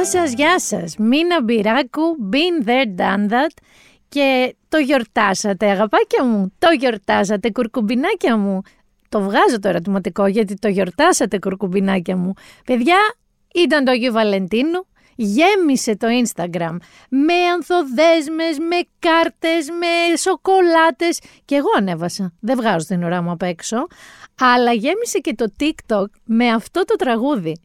Γεια σας, γεια σας. Μίνα Μπυράκου, been there, done that. Και το γιορτάσατε αγαπάκια μου, το γιορτάσατε κουρκουμπινάκια μου. Το βγάζω το ερωτηματικό γιατί το γιορτάσατε κουρκουμπινάκια μου. Παιδιά, ήταν το Αγίου Βαλεντίνου, γέμισε το Instagram με ανθοδέσμες, με κάρτες, με σοκολάτες και εγώ ανέβασα, δεν βγάζω την ώρα μου απ' έξω, αλλά γέμισε και το TikTok με αυτό το τραγούδι.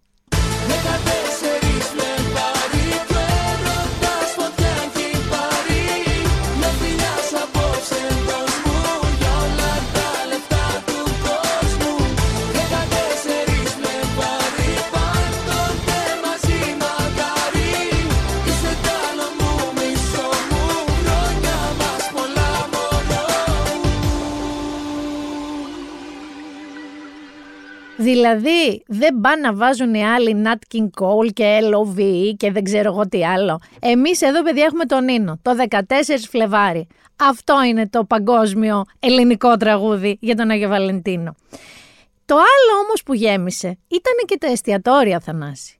Δηλαδή δεν πάνε να βάζουν οι άλλοι Nat King Cole και LOVE και δεν ξέρω εγώ τι άλλο. Εμείς εδώ παιδιά έχουμε τον Νίνο, το 14 Φλεβάρι. Αυτό είναι το παγκόσμιο ελληνικό τραγούδι για τον Άγιο Βαλεντίνο. Το άλλο όμως που γέμισε ήταν και τα εστιατόρια Θανάση.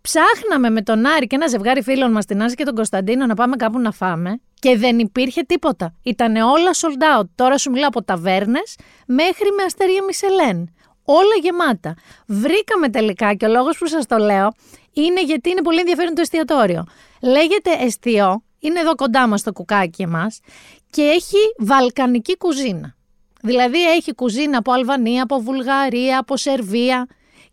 Ψάχναμε με τον Άρη και ένα ζευγάρι φίλων μας την Άση και τον Κωνσταντίνο να πάμε κάπου να φάμε και δεν υπήρχε τίποτα. Ήτανε όλα sold out. Τώρα σου μιλάω από ταβέρνες μέχρι με αστερία Μισελέν όλα γεμάτα. Βρήκαμε τελικά και ο λόγος που σας το λέω είναι γιατί είναι πολύ ενδιαφέρον το εστιατόριο. Λέγεται εστιό, είναι εδώ κοντά μας το κουκάκι μας και έχει βαλκανική κουζίνα. Δηλαδή έχει κουζίνα από Αλβανία, από Βουλγαρία, από Σερβία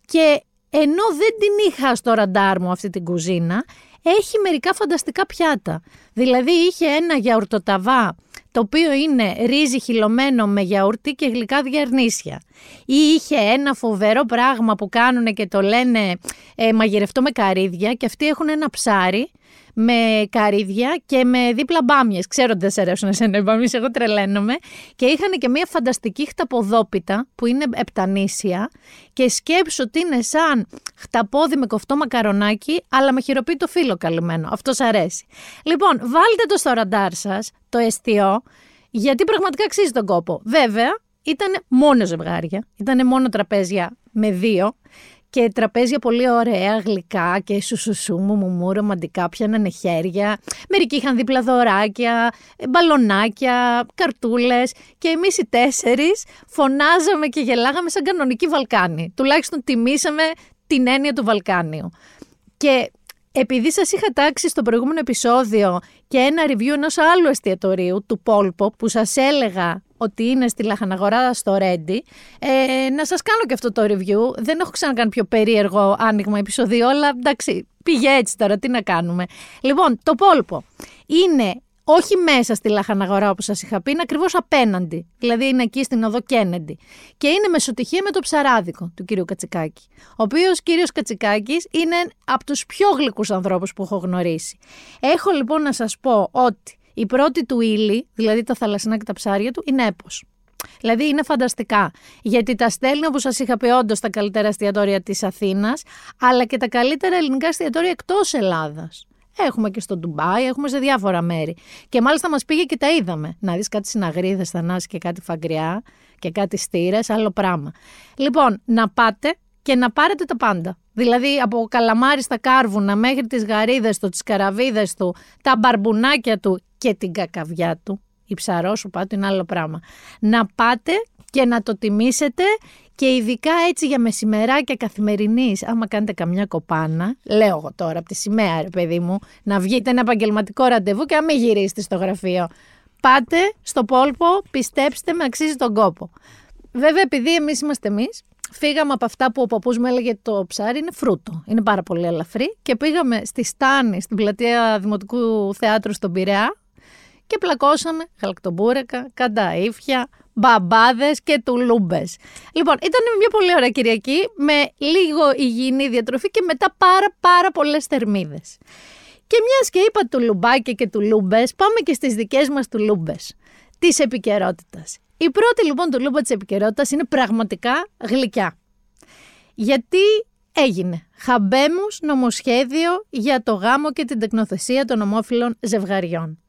και ενώ δεν την είχα στο ραντάρ μου αυτή την κουζίνα, έχει μερικά φανταστικά πιάτα. Δηλαδή είχε ένα γιαουρτοταβά το οποίο είναι ρύζι χυλωμένο με γιαούρτι και γλυκά διαρνήσια. Ή είχε ένα φοβερό πράγμα που κάνουν και το λένε ε, μαγειρευτό με καρύδια και αυτοί έχουν ένα ψάρι με καρύδια και με δίπλα μπάμιες. Ξέρω ότι δεν σε αρέσουν εσένα οι μπάμιες, εγώ τρελαίνομαι. Και είχαν και μια φανταστική χταποδόπιτα που είναι επτανήσια και σκέψω ότι είναι σαν χταπόδι με κοφτό μακαρονάκι αλλά με χειροποίητο φύλλο καλυμμένο. Αυτό αρέσει. Λοιπόν, βάλτε το στο ραντάρ σας, το εστιό, γιατί πραγματικά αξίζει τον κόπο. Βέβαια, ήταν μόνο ζευγάρια, ήταν μόνο τραπέζια με δύο και τραπέζια πολύ ωραία, γλυκά και σουσουσού μου μου μου ρομαντικά, πιάνανε χέρια. Μερικοί είχαν δίπλα δωράκια, μπαλονάκια, καρτούλες και εμείς οι τέσσερις φωνάζαμε και γελάγαμε σαν κανονική Βαλκάνη. Τουλάχιστον τιμήσαμε την έννοια του Βαλκάνιου. Και επειδή σας είχα τάξει στο προηγούμενο επεισόδιο και ένα review ενός άλλου εστιατορίου, του Πόλπο, που σας έλεγα ότι είναι στη Λαχαναγορά στο Ρέντι, ε, να σας κάνω και αυτό το review. Δεν έχω ξανακάνει πιο περίεργο άνοιγμα επεισοδίου, αλλά εντάξει, πήγε έτσι τώρα, τι να κάνουμε. Λοιπόν, το Πόλπο είναι όχι μέσα στη Λαχαναγορά όπως σας είχα πει, είναι ακριβώς απέναντι. Δηλαδή είναι εκεί στην οδό Κένεντι. Και είναι μεσοτυχία με το ψαράδικο του κυρίου Κατσικάκη. Ο οποίος κύριος Κατσικάκης είναι από τους πιο γλυκούς ανθρώπους που έχω γνωρίσει. Έχω λοιπόν να σας πω ότι η πρώτη του ύλη, δηλαδή τα θαλασσινά και τα ψάρια του, είναι έπος. Δηλαδή είναι φανταστικά. Γιατί τα στέλνει, όπως σας είχα πει, όντως τα καλύτερα εστιατόρια της Αθήνας, αλλά και τα καλύτερα ελληνικά εστιατόρια εκτός Ελλάδας. Έχουμε και στο Ντουμπάι, έχουμε σε διάφορα μέρη. Και μάλιστα μας πήγε και τα είδαμε. Να δεις κάτι συναγρίδες, θανάσει και κάτι φαγκριά και κάτι στήρες, άλλο πράγμα. Λοιπόν, να πάτε και να πάρετε τα πάντα. Δηλαδή από καλαμάρι στα κάρβουνα μέχρι τις γαρίδες του, τις καραβίδες του, τα μπαρμπουνάκια του και την κακαβιά του. Η σου πάτου είναι άλλο πράγμα. Να πάτε και να το τιμήσετε και ειδικά έτσι για μεσημεράκια καθημερινής, άμα κάνετε καμιά κοπάνα, λέω εγώ τώρα από τη σημαία, ρε παιδί μου, να βγείτε ένα επαγγελματικό ραντεβού και να μην γυρίσετε στο γραφείο. Πάτε στο πόλπο, πιστέψτε με, αξίζει τον κόπο. Βέβαια, επειδή εμείς είμαστε εμείς, φύγαμε από αυτά που ο παππούς μου έλεγε το ψάρι είναι φρούτο. Είναι πάρα πολύ ελαφρύ. Και πήγαμε στη Στάνη, στην πλατεία Δημοτικού Θεάτρου στον Πειραιά και πλακώσαμε γαλακτομπούρεκα, κανταήφια, μπαμπάδες και τουλούμπες. Λοιπόν, ήταν μια πολύ ωραία Κυριακή με λίγο υγιεινή διατροφή και μετά πάρα πάρα πολλές θερμίδες. Και μιας και είπα τουλουμπάκια και τουλούμπες, πάμε και στις δικές μας τουλούμπες της επικαιρότητας. Η πρώτη λοιπόν τουλούμπα της επικαιρότητας είναι πραγματικά γλυκιά. Γιατί έγινε χαμπέμους νομοσχέδιο για το γάμο και την τεκνοθεσία των ομόφυλων ζευγαριών.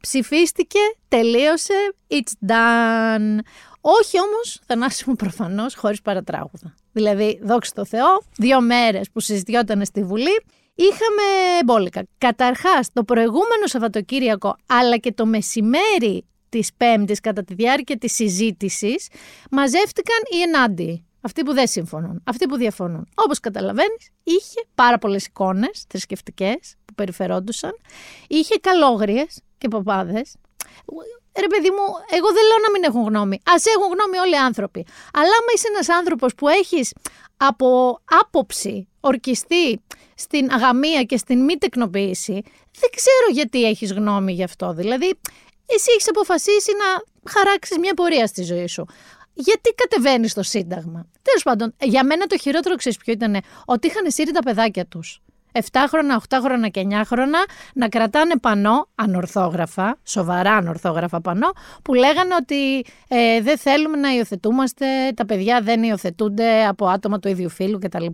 Ψηφίστηκε, τελείωσε, it's done. Όχι όμως, Θανάση μου προφανώς, χωρίς παρατράγουδα. Δηλαδή, δόξα τω Θεώ, δύο μέρες που συζητιόταν στη Βουλή, είχαμε μπόλικα. Καταρχάς, το προηγούμενο Σαββατοκύριακο, αλλά και το μεσημέρι της Πέμπτης κατά τη διάρκεια της συζήτησης, μαζεύτηκαν οι ενάντιοι. Αυτοί που δεν συμφωνούν, αυτοί που διαφωνούν. Όπως καταλαβαίνεις, είχε πάρα πολλές εικόνες θρησκευτικές που περιφερόντουσαν, είχε καλόγριες και παπάδες. Ρε παιδί μου, εγώ δεν λέω να μην έχουν γνώμη. Α έχουν γνώμη όλοι οι άνθρωποι. Αλλά άμα είσαι ένας άνθρωπος που έχεις από άποψη ορκιστεί στην αγαμία και στην μη τεκνοποίηση, δεν ξέρω γιατί έχεις γνώμη γι' αυτό. Δηλαδή, εσύ έχεις αποφασίσει να χαράξεις μια πορεία στη ζωή σου. Γιατί κατεβαίνεις στο Σύνταγμα; Τέλος πάντων, για μένα το χειρότερο ξέρεις ποιο ήταν, ότι είχαν σύρει τα παιδάκια τους. 7 χρόνια, 8 χρόνια και 9 χρόνια να κρατάνε πανό, ανορθόγραφα, σοβαρά ανορθόγραφα πανό, που λέγανε ότι ε, δεν θέλουμε να υιοθετούμαστε, τα παιδιά δεν υιοθετούνται από άτομα του ίδιου φίλου κτλ.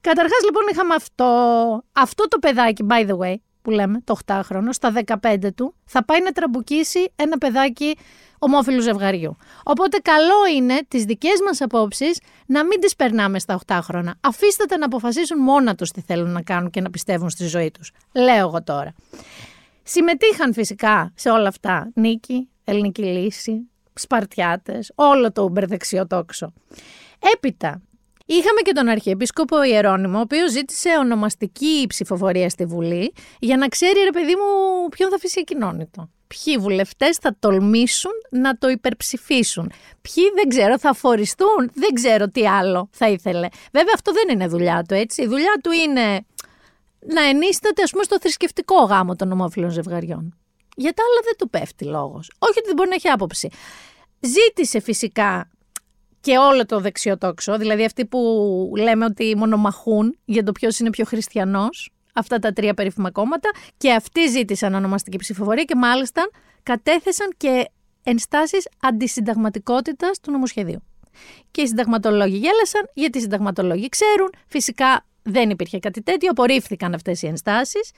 Καταρχάς λοιπόν είχαμε αυτό, αυτό το παιδάκι, by the way, που λέμε, το 8χρονο, στα 15 του, θα πάει να τραμπουκίσει ένα παιδάκι ομόφυλου ζευγαριού. Οπότε καλό είναι τις δικές μας απόψεις να μην τις περνάμε στα 8 χρόνια. Αφήστε τα να αποφασίσουν μόνα τους τι θέλουν να κάνουν και να πιστεύουν στη ζωή τους. Λέω εγώ τώρα. Συμμετείχαν φυσικά σε όλα αυτά Νίκη, Ελληνική Λύση, Σπαρτιάτες, όλο το μπερδεξιό τόξο. Έπειτα, Είχαμε και τον Αρχιεπίσκοπο Ιερώνυμο, ο οποίος ζήτησε ονομαστική ψηφοφορία στη Βουλή για να ξέρει, ρε παιδί μου, ποιον θα αφήσει κοινώνητο ποιοι βουλευτές θα τολμήσουν να το υπερψηφίσουν. Ποιοι δεν ξέρω, θα φοριστούν, δεν ξέρω τι άλλο θα ήθελε. Βέβαια αυτό δεν είναι δουλειά του, έτσι. Η δουλειά του είναι να ενίσταται, ας πούμε, στο θρησκευτικό γάμο των ομόφυλων ζευγαριών. Για τα άλλα δεν του πέφτει λόγος. Όχι ότι δεν μπορεί να έχει άποψη. Ζήτησε φυσικά και όλο το δεξιό τόξο, δηλαδή αυτοί που λέμε ότι μονομαχούν για το ποιος είναι πιο χριστιανός, αυτά τα τρία περίφημα κόμματα και αυτοί ζήτησαν ονομαστική ψηφοφορία και μάλιστα κατέθεσαν και ενστάσεις αντισυνταγματικότητας του νομοσχεδίου. Και οι συνταγματολόγοι γέλασαν γιατί οι συνταγματολόγοι ξέρουν, φυσικά δεν υπήρχε κάτι τέτοιο, απορρίφθηκαν αυτές οι ενστάσεις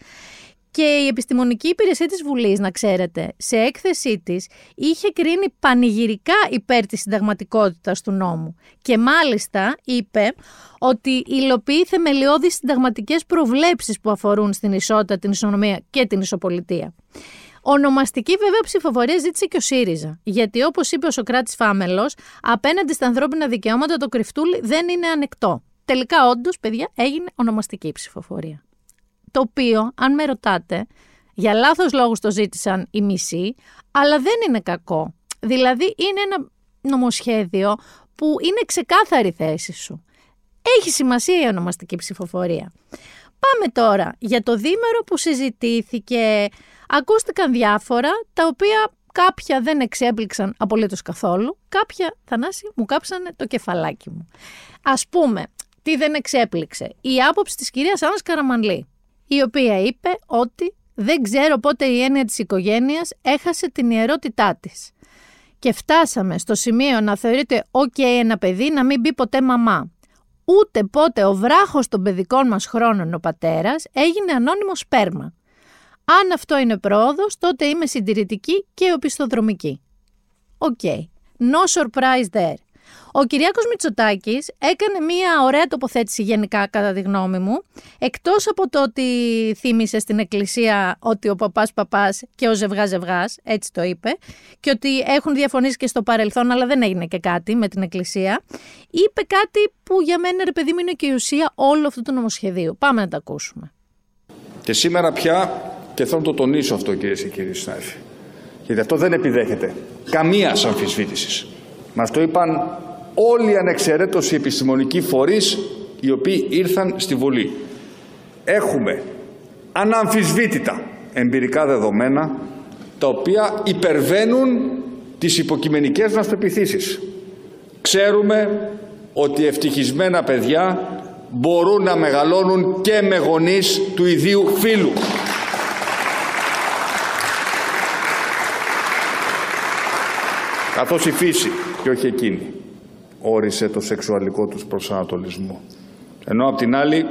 και η Επιστημονική Υπηρεσία της Βουλής, να ξέρετε, σε έκθεσή της είχε κρίνει πανηγυρικά υπέρ της συνταγματικότητας του νόμου. Και μάλιστα είπε ότι υλοποιεί θεμελιώδεις συνταγματικές προβλέψεις που αφορούν στην ισότητα, την ισονομία και την ισοπολιτεία. Ονομαστική βέβαια ψηφοφορία ζήτησε και ο ΣΥΡΙΖΑ. Γιατί όπως είπε ο Σοκράτης Φάμελος, απέναντι στα ανθρώπινα δικαιώματα το κρυφτούλι δεν είναι ανεκτό. Τελικά, όντως, παιδιά, έγινε ονομαστική ψηφοφορία το οποίο, αν με ρωτάτε, για λάθος λόγους το ζήτησαν οι μισοί, αλλά δεν είναι κακό. Δηλαδή είναι ένα νομοσχέδιο που είναι ξεκάθαρη θέση σου. Έχει σημασία η ονομαστική ψηφοφορία. Πάμε τώρα για το δίμερο που συζητήθηκε. Ακούστηκαν διάφορα, τα οποία κάποια δεν εξέπληξαν απολύτως καθόλου, κάποια, Θανάση, μου κάψανε το κεφαλάκι μου. Ας πούμε, τι δεν εξέπληξε. Η άποψη της κυρίας Άννας Καραμανλή η οποία είπε ότι δεν ξέρω πότε η έννοια της οικογένειας έχασε την ιερότητά της. Και φτάσαμε στο σημείο να θεωρείται ok ένα παιδί να μην πει ποτέ μαμά. Ούτε πότε ο βράχος των παιδικών μας χρόνων ο πατέρας έγινε ανώνυμο σπέρμα. Αν αυτό είναι πρόοδος, τότε είμαι συντηρητική και οπισθοδρομική. OK. Okay. No surprise there. Ο Κυριάκος Μητσοτάκης έκανε μια ωραία τοποθέτηση γενικά κατά τη γνώμη μου, εκτός από το ότι θύμισε στην εκκλησία ότι ο παπάς παπάς και ο ζευγάς ζευγάς, έτσι το είπε, και ότι έχουν διαφωνήσει και στο παρελθόν αλλά δεν έγινε και κάτι με την εκκλησία, είπε κάτι που για μένα ρε παιδί μου είναι και η ουσία όλου αυτού του νομοσχεδίου. Πάμε να τα ακούσουμε. Και σήμερα πια, και θέλω να το τονίσω αυτό κυρίες και κύριοι συνάδελφοι, γιατί αυτό δεν επιδέχεται καμία αμφισβήτησης. Μας το είπαν όλοι οι ανεξαιρέτως οι επιστημονικοί φορείς οι οποίοι ήρθαν στη Βουλή. Έχουμε αναμφισβήτητα εμπειρικά δεδομένα τα οποία υπερβαίνουν τις υποκειμενικές μας πεπιθήσεις. Ξέρουμε ότι ευτυχισμένα παιδιά μπορούν να μεγαλώνουν και με γονείς του ιδίου φίλου. Καθώς η φύση και όχι εκείνη όρισε το σεξουαλικό τους προσανατολισμό. Ενώ απ' την άλλη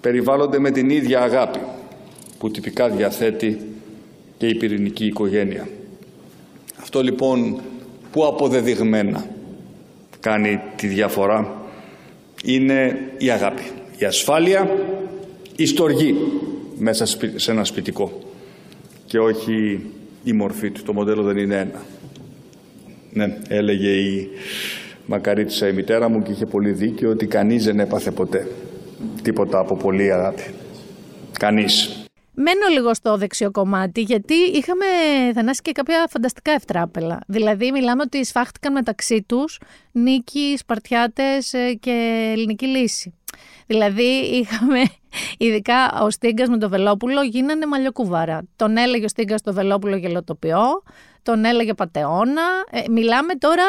περιβάλλονται με την ίδια αγάπη που τυπικά διαθέτει και η πυρηνική οικογένεια. Αυτό λοιπόν που αποδεδειγμένα κάνει τη διαφορά είναι η αγάπη, η ασφάλεια, η στοργή μέσα σε ένα σπιτικό και όχι η μορφή του. Το μοντέλο δεν είναι ένα. Ναι, έλεγε η μακαρίτησα η μητέρα μου και είχε πολύ δίκιο ότι κανείς δεν έπαθε ποτέ τίποτα από πολύ αγάπη. Κανείς. Μένω λίγο στο δεξιό κομμάτι, γιατί είχαμε θανάσει και κάποια φανταστικά ευτράπελα. Δηλαδή, μιλάμε ότι σφάχτηκαν μεταξύ τους Νίκη, Σπαρτιάτες ε, και Ελληνική Λύση. Δηλαδή, είχαμε, ειδικά ο Στίγκας με το Βελόπουλο, γίνανε μαλλιοκούβαρα. Τον έλεγε ο Στίγκας το Βελόπουλο γελοτοποιό, τον έλεγε πατεώνα. Ε, μιλάμε τώρα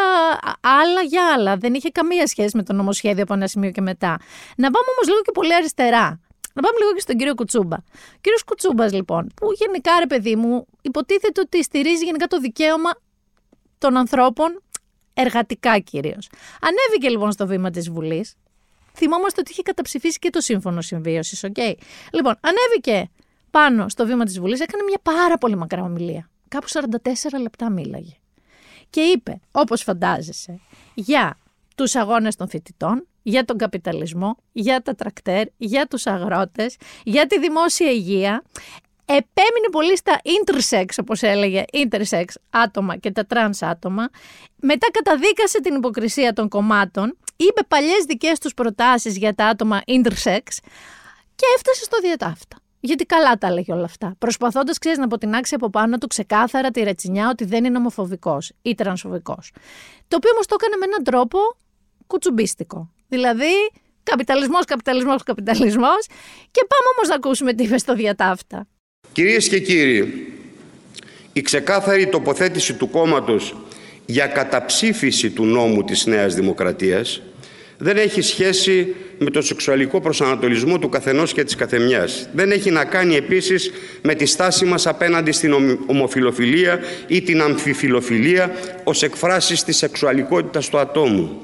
άλλα για άλλα. Δεν είχε καμία σχέση με το νομοσχέδιο από ένα σημείο και μετά. Να πάμε όμως λίγο και πολύ αριστερά. Να πάμε λίγο και στον κύριο Κουτσούμπα. Ο κύριος Κουτσούμπας, λοιπόν, που γενικά, ρε παιδί μου, υποτίθεται ότι στηρίζει γενικά το δικαίωμα των ανθρώπων, εργατικά κυρίως. Ανέβηκε λοιπόν στο βήμα της Βουλής. Θυμόμαστε ότι είχε καταψηφίσει και το σύμφωνο συμβίωσης, OK. Okay? Λοιπόν, ανέβηκε πάνω στο βήμα της Βουλής, έκανε μια πάρα πολύ μακρά ομιλία. Κάπου 44 λεπτά μίλαγε. Και είπε, όπως φαντάζεσαι, για τους αγώνες των φοιτητών, για τον καπιταλισμό, για τα τρακτέρ, για τους αγρότες, για τη δημόσια υγεία. Επέμεινε πολύ στα intersex, όπως έλεγε, intersex άτομα και τα trans άτομα. Μετά καταδίκασε την υποκρισία των κομμάτων, είπε παλιές δικές τους προτάσεις για τα άτομα intersex και έφτασε στο διατάφτα. Γιατί καλά τα έλεγε όλα αυτά. Προσπαθώντας, ξέρεις, να αποτινάξει από πάνω του ξεκάθαρα τη ρετσινιά ότι δεν είναι ομοφοβικός ή τρανσφοβικό. Το οποίο όμως το έκανε με έναν τρόπο κουτσουμπίστικο. Δηλαδή, καπιταλισμός, καπιταλισμός, καπιταλισμός. Και πάμε όμως να ακούσουμε τι είπε στο διατάφτα. Κυρίες και κύριοι, η ξεκάθαρη τοποθέτηση του κόμματος για καταψήφιση του νόμου της Νέας Δημοκρατίας δεν έχει σχέση με το σεξουαλικό προσανατολισμό του καθενός και της καθεμιάς. Δεν έχει να κάνει επίσης με τη στάση μας απέναντι στην ομοφιλοφιλία ή την αμφιφιλοφιλία ως εκφράσεις της σεξουαλικότητας του ατόμου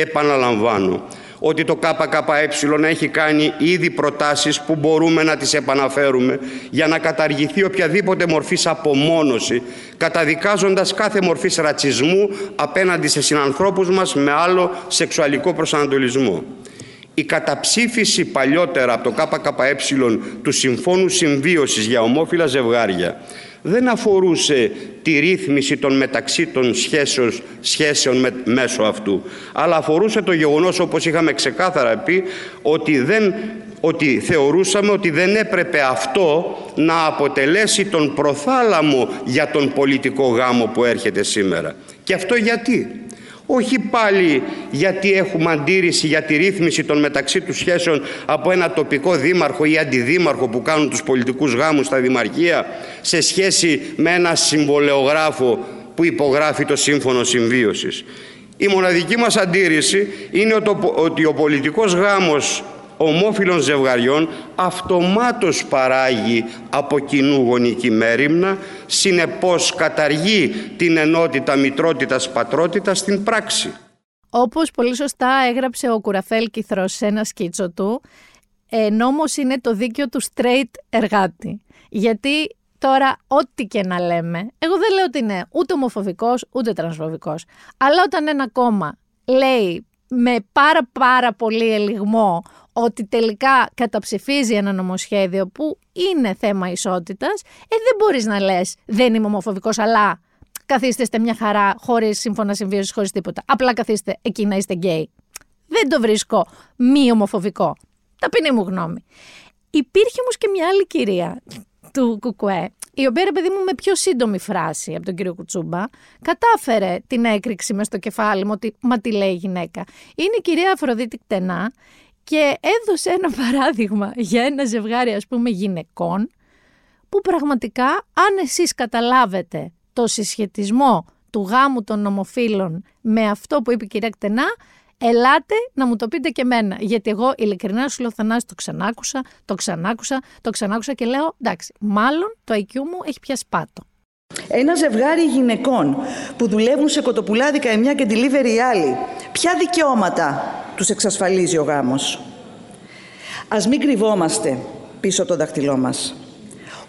επαναλαμβάνω ότι το ΚΚΕ έχει κάνει ήδη προτάσεις που μπορούμε να τις επαναφέρουμε για να καταργηθεί οποιαδήποτε μορφής απομόνωση, καταδικάζοντας κάθε μορφής ρατσισμού απέναντι σε συνανθρώπους μας με άλλο σεξουαλικό προσανατολισμό. Η καταψήφιση παλιότερα από το ΚΚΕ του Συμφώνου Συμβίωσης για ομόφυλα ζευγάρια δεν αφορούσε τη ρύθμιση των μεταξύ των σχέσεων, σχέσεων με, μέσω αυτού, αλλά αφορούσε το γεγονός, όπως είχαμε ξεκάθαρα πει, ότι, δεν, ότι θεωρούσαμε ότι δεν έπρεπε αυτό να αποτελέσει τον προθάλαμο για τον πολιτικό γάμο που έρχεται σήμερα. Και αυτό γιατί; Όχι πάλι γιατί έχουμε αντίρρηση για τη ρύθμιση των μεταξύ τους σχέσεων από ένα τοπικό δήμαρχο ή αντιδήμαρχο που κάνουν τους πολιτικούς γάμους στα δημαρχία σε σχέση με ένα συμβολεογράφο που υπογράφει το σύμφωνο συμβίωσης. Η μοναδική μας αντίρρηση είναι ότι ο πολιτικός γάμος ομόφυλων ζευγαριών αυτομάτως παράγει από κοινού γονική μέρημνα, συνεπώς καταργεί την ενότητα μητρότητας πατρότητας στην πράξη. Όπως πολύ σωστά έγραψε ο Κουραφέλ Κιθρός σε ένα σκίτσο του, ε, νόμος είναι το δίκαιο του straight εργάτη. Γιατί τώρα ό,τι και να λέμε, εγώ δεν λέω ότι είναι ούτε ομοφοβικός ούτε τρανσφοβικός, αλλά όταν ένα κόμμα λέει με πάρα πάρα πολύ ελιγμό ότι τελικά καταψηφίζει ένα νομοσχέδιο που είναι θέμα ισότητας, ε, δεν μπορείς να λες δεν είμαι ομοφοβικός, αλλά καθίστε ste μια χαρά, χωρίς σύμφωνα συμβίωσης, χωρίς τίποτα. Απλά καθίστε εκεί να είστε γκέι. Δεν το βρίσκω μη ομοφοβικό. Ταπεινή μου γνώμη. Υπήρχε όμως και μια άλλη κυρία του Κουκουέ, η οποία ρε παιδί μου με πιο σύντομη φράση από τον κύριο Κουτσούμπα, κατάφερε την έκρηξη μες στο κεφάλι μου ότι μα τι λέει η γυναίκα. Είναι η κυρία Αφροδίτη Κτενά, και έδωσε ένα παράδειγμα για ένα ζευγάρι ας πούμε γυναικών που πραγματικά αν εσείς καταλάβετε το συσχετισμό του γάμου των ομοφύλων με αυτό που είπε η κυρία Κτενά, ελάτε να μου το πείτε και εμένα. Γιατί εγώ ειλικρινά σου λέω Θανάση το ξανάκουσα, το ξανάκουσα, το ξανάκουσα και λέω εντάξει, μάλλον το IQ μου έχει πια σπάτο. Ένα ζευγάρι γυναικών που δουλεύουν σε κοτοπουλάδικα η μια και delivery η άλλη, ποια δικαιώματα τους εξασφαλίζει ο γάμος; Ας μην κρυβόμαστε πίσω από το δάχτυλό μας.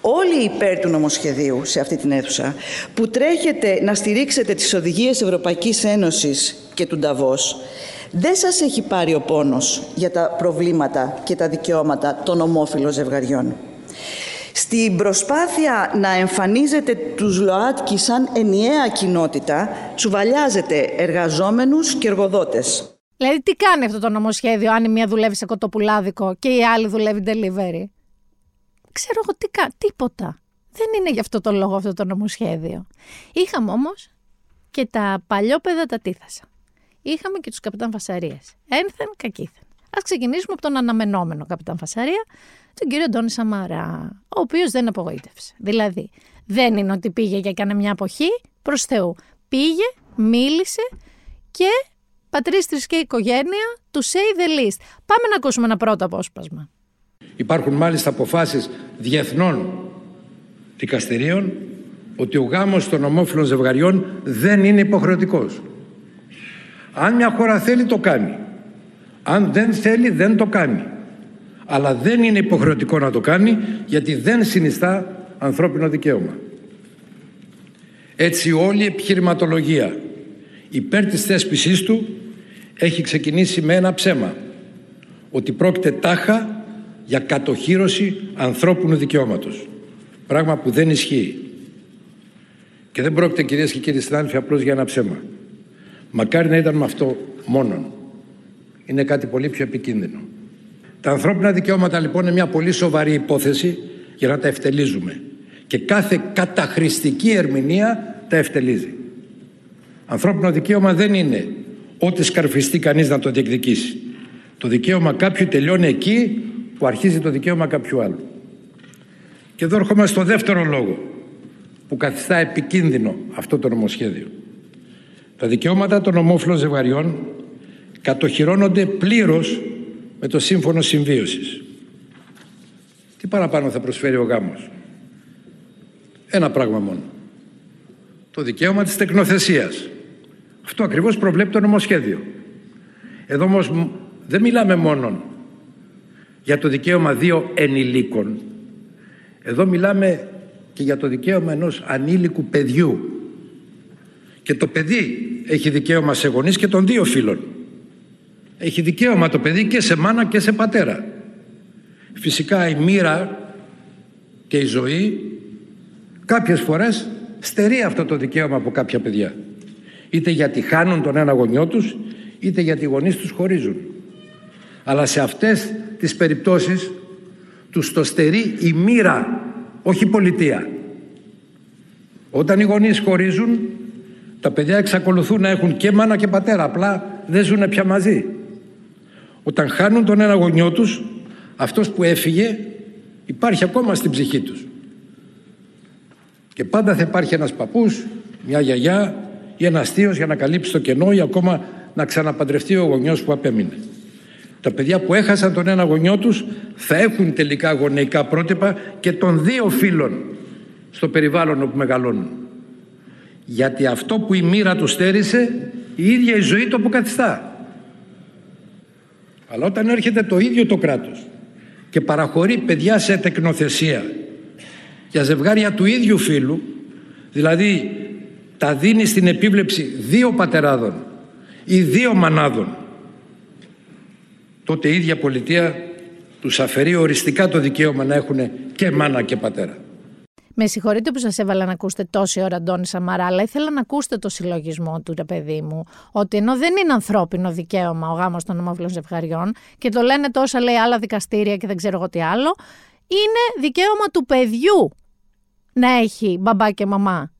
Όλοι υπέρ του νομοσχεδίου σε αυτή την αίθουσα που τρέχετε να στηρίξετε τις οδηγίες Ευρωπαϊκής Ένωσης και του Νταβός Δεν σας έχει πάρει ο πόνος για τα προβλήματα και τα δικαιώματα των ομόφυλων ζευγαριών. Στην προσπάθεια να εμφανίζετε τους ΛΟΑΤΚΙ σαν ενιαία κοινότητα, τσουβαλιάζετε εργαζόμενους και εργοδότες. Δηλαδή τι κάνει αυτό το νομοσχέδιο αν η μία δουλεύει σε κοτοπουλάδικο και η άλλη δουλεύει delivery; Ξέρω εγώ τι κάνει, τίποτα. Δεν είναι γι' αυτό το λόγο αυτό το νομοσχέδιο. Είχαμε όμως και τα παλιόπαιδα τα τίθασα. Είχαμε και τους καπιτάν Φασαρίες. Ένθεν κακήθεν. Ας ξεκινήσουμε από τον αναμενόμενο καπιτάν Φασαρία, τον κύριο Ντόνι Σαμαρά, ο οποίος δεν απογοήτευσε. Δηλαδή, δεν είναι ότι πήγε και έκανε μια αποχή προς Θεού. Πήγε, μίλησε και πατρίστρις και οικογένεια τους say the least. Πάμε να ακούσουμε ένα πρώτο απόσπασμα. Υπάρχουν μάλιστα αποφάσεις διεθνών δικαστηρίων ότι ο γάμος των ομόφυλων ζευγαριών δεν είναι υποχρεωτικός. Αν μια χώρα θέλει το κάνει. Αν δεν θέλει δεν το κάνει. Αλλά δεν είναι υποχρεωτικό να το κάνει γιατί δεν συνιστά ανθρώπινο δικαίωμα. Έτσι όλη η επιχειρηματολογία υπέρ της θέσπισής του έχει ξεκινήσει με ένα ψέμα ότι πρόκειται τάχα για κατοχύρωση ανθρώπινου δικαιώματος. Πράγμα που δεν ισχύει. Και δεν πρόκειται κυρίες και κύριοι συνάδελφοι απλώς για ένα ψέμα. Μακάρι να ήταν με αυτό μόνον. Είναι κάτι πολύ πιο επικίνδυνο. Τα ανθρώπινα δικαιώματα λοιπόν είναι μια πολύ σοβαρή υπόθεση για να τα ευτελίζουμε. Και κάθε καταχρηστική ερμηνεία τα ευτελίζει. Ανθρώπινο δικαίωμα δεν είναι ό,τι σκαρφιστεί κανείς να το διεκδικήσει. Το δικαίωμα κάποιου τελειώνει εκεί που αρχίζει το δικαίωμα κάποιου άλλου. Και εδώ έρχομαι στο δεύτερο λόγο που καθιστά επικίνδυνο αυτό το νομοσχέδιο. Τα δικαιώματα των ομόφυλων ζευγαριών κατοχυρώνονται πλήρως με το σύμφωνο συμβίωσης. Τι παραπάνω θα προσφέρει ο γάμος; Ένα πράγμα μόνο. Το δικαίωμα της τεκνοθεσίας. Αυτό ακριβώς προβλέπει το νομοσχέδιο. Εδώ όμως δεν μιλάμε μόνο για το δικαίωμα δύο ενηλίκων. Εδώ μιλάμε και για το δικαίωμα ενός ανήλικου παιδιού. Και το παιδί έχει δικαίωμα σε γονείς και των δύο φίλων. Έχει δικαίωμα το παιδί και σε μάνα και σε πατέρα. Φυσικά η μοίρα και η ζωή κάποιες φορές στερεί αυτό το δικαίωμα από κάποια παιδιά. Είτε γιατί χάνουν τον ένα γονιό τους, είτε γιατί οι γονείς τους χωρίζουν. Αλλά σε αυτές τις περιπτώσεις τους το στερεί η μοίρα όχι πολιτεία. Όταν οι γονείς χωρίζουν, τα παιδιά εξακολουθούν να έχουν και μάνα και πατέρα, απλά δεν ζουν πια μαζί. Όταν χάνουν τον ένα γονιό τους, αυτός που έφυγε υπάρχει ακόμα στην ψυχή τους. Και πάντα θα υπάρχει ένας παππούς, μια γιαγιά ή ένας θείος για να καλύψει το κενό ή ακόμα να ξαναπαντρευτεί ο γονιός που απέμεινε. Τα παιδιά που έχασαν τον ένα γονιό τους θα έχουν τελικά γονεϊκά πρότυπα και των δύο φίλων στο περιβάλλον όπου μεγαλώνουν. Γιατί αυτό που η μοίρα τους στέρισε η ίδια η ζωή το αποκαθιστά. Αλλά όταν έρχεται το ίδιο το κράτος και παραχωρεί παιδιά σε τεκνοθεσία για ζευγάρια του ίδιου φίλου, δηλαδή τα δίνει στην επίβλεψη δύο πατεράδων ή δύο μανάδων τότε η ίδια πολιτεία τους αφαιρεί οριστικά το δικαίωμα να έχουν και μάνα και πατέρα. Με συγχωρείτε που σας έβαλα να ακούσετε τόση ώρα Αντώνη Σαμαρά, αλλά ήθελα να ακούσετε το συλλογισμό του, ρε παιδί μου, ότι ενώ δεν είναι ανθρώπινο δικαίωμα ο γάμος των ομόφυλων ζευγαριών και το λένε τόσα λέει άλλα δικαστήρια και δεν ξέρω εγώ τι άλλο, είναι δικαίωμα του παιδιού να έχει μπαμπά και μαμά.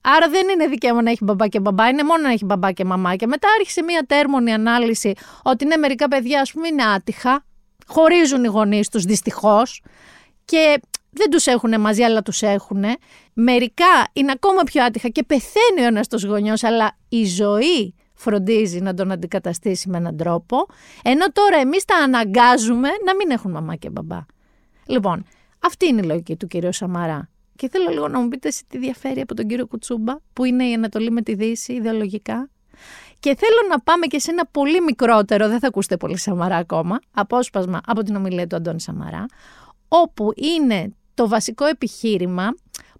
Άρα δεν είναι δικαίωμα να έχει μπαμπά και μπαμπά, είναι μόνο να έχει μπαμπά και μαμά. Και μετά άρχισε μια τέρμονη ανάλυση ότι ναι, μερικά παιδιά, ας πούμε, είναι άτυχα. Χωρίζουν οι γονείς τους δυστυχώς και δεν τους έχουν μαζί, αλλά τους έχουν. Μερικά είναι ακόμα πιο άτυχα και πεθαίνει ο ένας του γονιός, αλλά η ζωή φροντίζει να τον αντικαταστήσει με έναν τρόπο. Ενώ τώρα εμείς τα αναγκάζουμε να μην έχουν μαμά και μπαμπά. Λοιπόν, αυτή είναι η λογική του κυρίου Σαμαρά. Και θέλω λίγο να μου πείτε εσύ τι διαφέρει από τον κύριο Κουτσούμπα, που είναι η Ανατολή με τη Δύση ιδεολογικά. Και θέλω να πάμε και σε ένα πολύ μικρότερο, δεν θα ακούσετε πολύ Σαμαρά ακόμα, απόσπασμα από την ομιλία του Αντώνη Σαμαρά, όπου είναι το βασικό επιχείρημα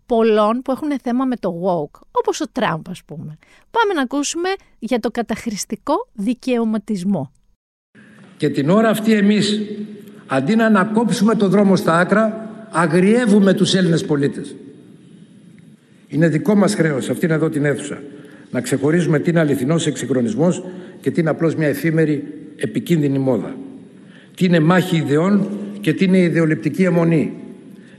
πολλών που έχουν θέμα με το woke, όπως ο Τραμπ ας πούμε. Πάμε να ακούσουμε για το καταχρηστικό δικαιωματισμό. Και την ώρα αυτή εμείς, αντί να ανακόψουμε το δρόμο στα άκρα, αγριεύουμε τους Έλληνες πολίτες. Είναι δικό μας χρέος, αυτήν εδώ την αίθουσα, να ξεχωρίζουμε τι είναι αληθινός εξυγχρονισμός και τι είναι απλώς μια εφήμερη επικίνδυνη μόδα. Τι είναι μάχη ιδεών και τι είναι ιδεολειπτική αιμονή.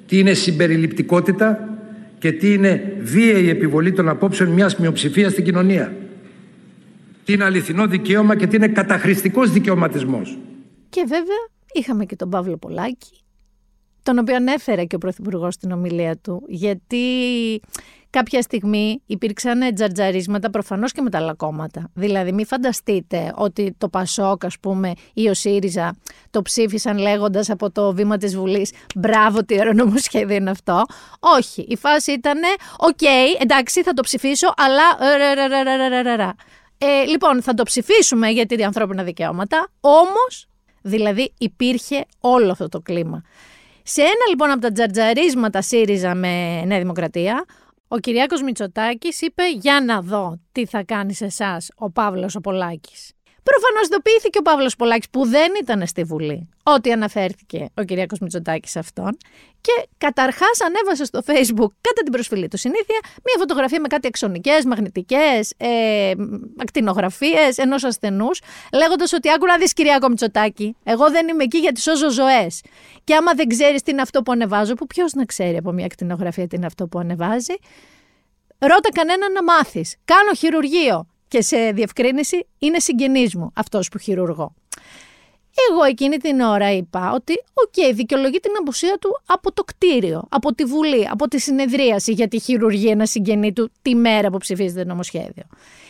Τι είναι συμπεριληπτικότητα και τι είναι βίαιη επιβολή των απόψεων μιας μειοψηφίας στην κοινωνία. Τι είναι αληθινό δικαίωμα και τι είναι καταχρηστικός δικαιωματισμός. Και βέβαια είχαμε και τον Παύλο Πολάκη, τον οποίο ανέφερε και ο Πρωθυπουργός στην ομιλία του, γιατί κάποια στιγμή υπήρξαν τζαρτζαρίσματα προφανώς και με τα άλλα κόμματα. Δηλαδή, μην φανταστείτε ότι το Πασόκ, ας πούμε, ή ο ΣΥΡΙΖΑ το ψήφισαν λέγοντας από το βήμα της Βουλής Μπράβο, τι ωραίο νομοσχέδιο είναι αυτό. Όχι. Η φάση ήταν, οκ, εντάξει, θα το ψηφίσω, αλλά. Ε, λοιπόν, θα το ψηφίσουμε γιατί είναι ανθρώπινα δικαιώματα, όμως, δηλαδή υπήρχε όλο αυτό το κλίμα. Σε ένα λοιπόν από τα τζαρτζαρίσματα ΣΥΡΙΖΑ με Νέα Δημοκρατία, ο Κυριάκος Μητσοτάκης είπε «Για να δω τι θα κάνει σε εσάς ο Παύλος ο Πολάκης». Προφανώς ειδοποιήθηκε ο Παύλος Πολάκης που δεν ήταν στη Βουλή ότι αναφέρθηκε ο Κυριάκος Μητσοτάκης σε αυτόν. Και καταρχάς ανέβασε στο Facebook, κατά την προσφυλή του συνήθεια, μία φωτογραφία με κάτι εξονικές, μαγνητικές, ε, ακτινογραφίες ενός ασθενούς, λέγοντας ότι άκου να δεις Κυριάκο Μητσοτάκη, εγώ δεν είμαι εκεί γιατί σώζω ζωές. Και άμα δεν ξέρεις τι είναι αυτό που ανεβάζω, που ποιος να ξέρει από μία ακτινογραφία τι είναι αυτό που ανεβάζει, ρώτα κανέναν να μάθεις. Κάνω χειρουργείο. Και σε διευκρίνηση είναι συγγενής μου αυτός που χειρουργώ. Εγώ εκείνη την ώρα είπα ότι, OK, okay, δικαιολογεί την απουσία του από το κτίριο, από τη Βουλή, από τη συνεδρίαση γιατί χειρουργεί ένα συγγενή του τη μέρα που ψηφίζεται το νομοσχέδιο.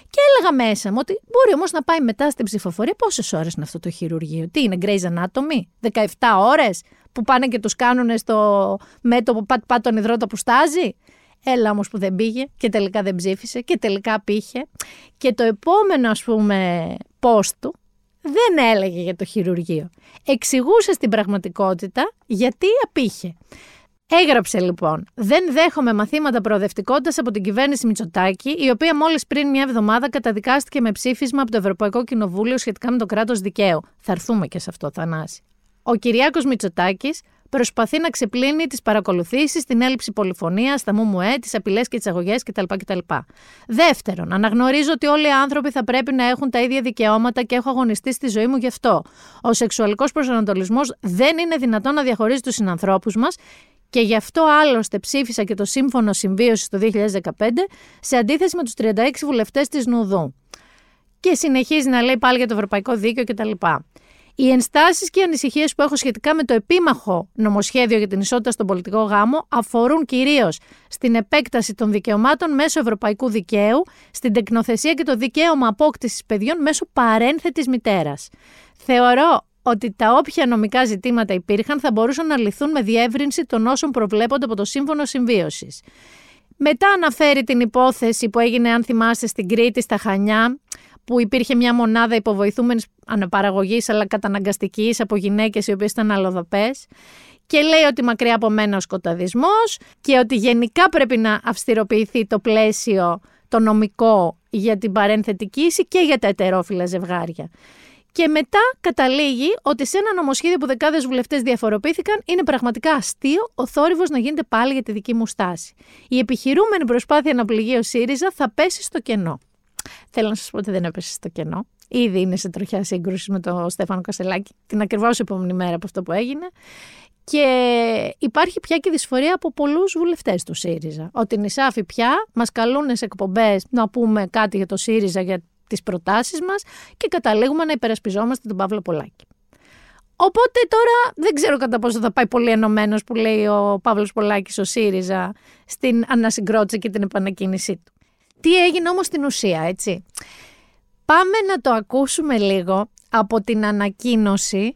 Και έλεγα μέσα μου ότι μπορεί όμως να πάει μετά στην ψηφοφορία. Πόσες ώρες είναι αυτό το χειρουργείο, Τι είναι, Grey's Anatomy, 17 ώρες που πάνε και τους κάνουν στο μέτωπο πατ πατ τον ιδρώτα που στάζει; Έλα όμως που δεν πήγε και τελικά δεν ψήφισε και τελικά πήγε. Και το επόμενο ας πούμε post του δεν έλεγε για το χειρουργείο. Εξηγούσε στην πραγματικότητα γιατί απήχε. Έγραψε λοιπόν: Δεν δέχομαι μαθήματα προοδευτικότητας από την κυβέρνηση Μητσοτάκη, η οποία μόλις πριν μια εβδομάδα καταδικάστηκε με ψήφισμα από το Ευρωπαϊκό Κοινοβούλιο σχετικά με το κράτος δικαίου. Θα έρθουμε και σε αυτό, Θανάση. Ο Κυριάκος Μητσοτάκης προσπαθεί να ξεπλύνει τις παρακολουθήσεις, την έλλειψη πολυφωνίας, τα ΜΜΕ, τις απειλές και τις αγωγές κτλ, κτλ. Δεύτερον, αναγνωρίζω ότι όλοι οι άνθρωποι θα πρέπει να έχουν τα ίδια δικαιώματα και έχω αγωνιστεί στη ζωή μου γι' αυτό. Ο σεξουαλικός προσανατολισμός δεν είναι δυνατόν να διαχωρίζει τους συνανθρώπους μας και γι' αυτό άλλωστε ψήφισα και το Σύμφωνο Συμβίωσης το 2015 σε αντίθεση με τους 36 βουλευτές της Νουδού. Και συνεχίζει να λέει πάλι για το Ευρωπαϊκό Δίκαιο κτλ. Οι ενστάσεις και οι ανησυχίες που έχω σχετικά με το επίμαχο νομοσχέδιο για την ισότητα στον πολιτικό γάμο αφορούν κυρίως στην επέκταση των δικαιωμάτων μέσω ευρωπαϊκού δικαίου, στην τεκνοθεσία και το δικαίωμα απόκτησης παιδιών μέσω παρένθετης μητέρας. Θεωρώ ότι τα όποια νομικά ζητήματα υπήρχαν θα μπορούσαν να λυθούν με διεύρυνση των όσων προβλέπονται από το Σύμφωνο Συμβίωσης. Μετά αναφέρει την υπόθεση που έγινε, αν θυμάστε, στην Κρήτη, στα Χανιά, που υπήρχε μια μονάδα υποβοηθούμενης αναπαραγωγής αλλά καταναγκαστικής από γυναίκες οι οποίες ήταν αλλοδαπές και λέει ότι μακριά από μένα ο σκοταδισμός και ότι γενικά πρέπει να αυστηροποιηθεί το πλαίσιο το νομικό για την παρένθετη και για τα ετερόφιλα ζευγάρια. Και μετά καταλήγει ότι σε ένα νομοσχέδιο που δεκάδες βουλευτές διαφοροποιήθηκαν είναι πραγματικά αστείο ο θόρυβος να γίνεται πάλι για τη δική μου στάση. Η επιχειρούμενη προσπάθεια να πληγεί ο ΣΥΡΙΖΑ θα πέσει στο κενό. Θέλω να σας πω ότι δεν έπεσε στο κενό. Ήδη είναι σε τροχιά σύγκρουση με τον Στέφανο Κασελάκη την ακριβώς επόμενη μέρα από αυτό που έγινε. Και υπάρχει πια και δυσφορία από πολλούς βουλευτές του ΣΥΡΙΖΑ. Ότι οι νησάφοι πια μας καλούν σε εκπομπές να πούμε κάτι για το ΣΥΡΙΖΑ, για τις προτάσεις μας και καταλήγουμε να υπερασπιζόμαστε τον Παύλο Πολάκη. Οπότε τώρα δεν ξέρω κατά πόσο θα πάει πολύ ενωμένος που λέει ο Παύλος Πολάκης ο ΣΥΡΙΖΑ στην ανασυγκρότηση και την επανακίνησή του. Τι έγινε όμως στην ουσία, έτσι. Πάμε να το ακούσουμε λίγο από την ανακοίνωση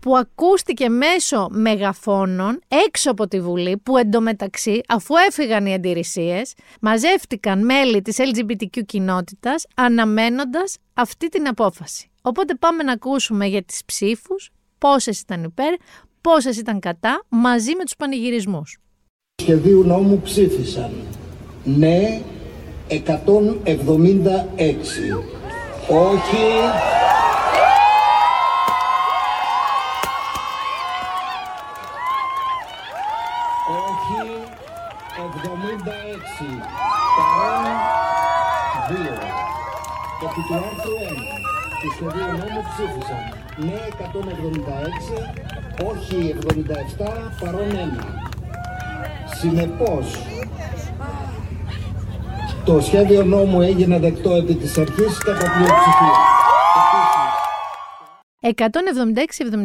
που ακούστηκε μέσω μεγαφώνων έξω από τη Βουλή που εντωμεταξύ αφού έφυγαν οι αντιρρησίες μαζεύτηκαν μέλη της LGBTQ κοινότητας αναμένοντας αυτή την απόφαση. Οπότε πάμε να ακούσουμε για τις ψήφους, πόσες ήταν υπέρ, πόσες ήταν κατά, μαζί με τους πανηγυρισμούς. Σχεδίου νόμου ψήφισαν ναι 176 όχι. Όχι. 76 παρόν 2 επί του άρθρου 1 του σχεδίου νόμου ψήφισαν. Ναι 176 όχι 77 παρόν 1 Συνεπώς, το σχέδιο νόμου έγινε δεκτό επί της αρχής κατά πλειοψηφία.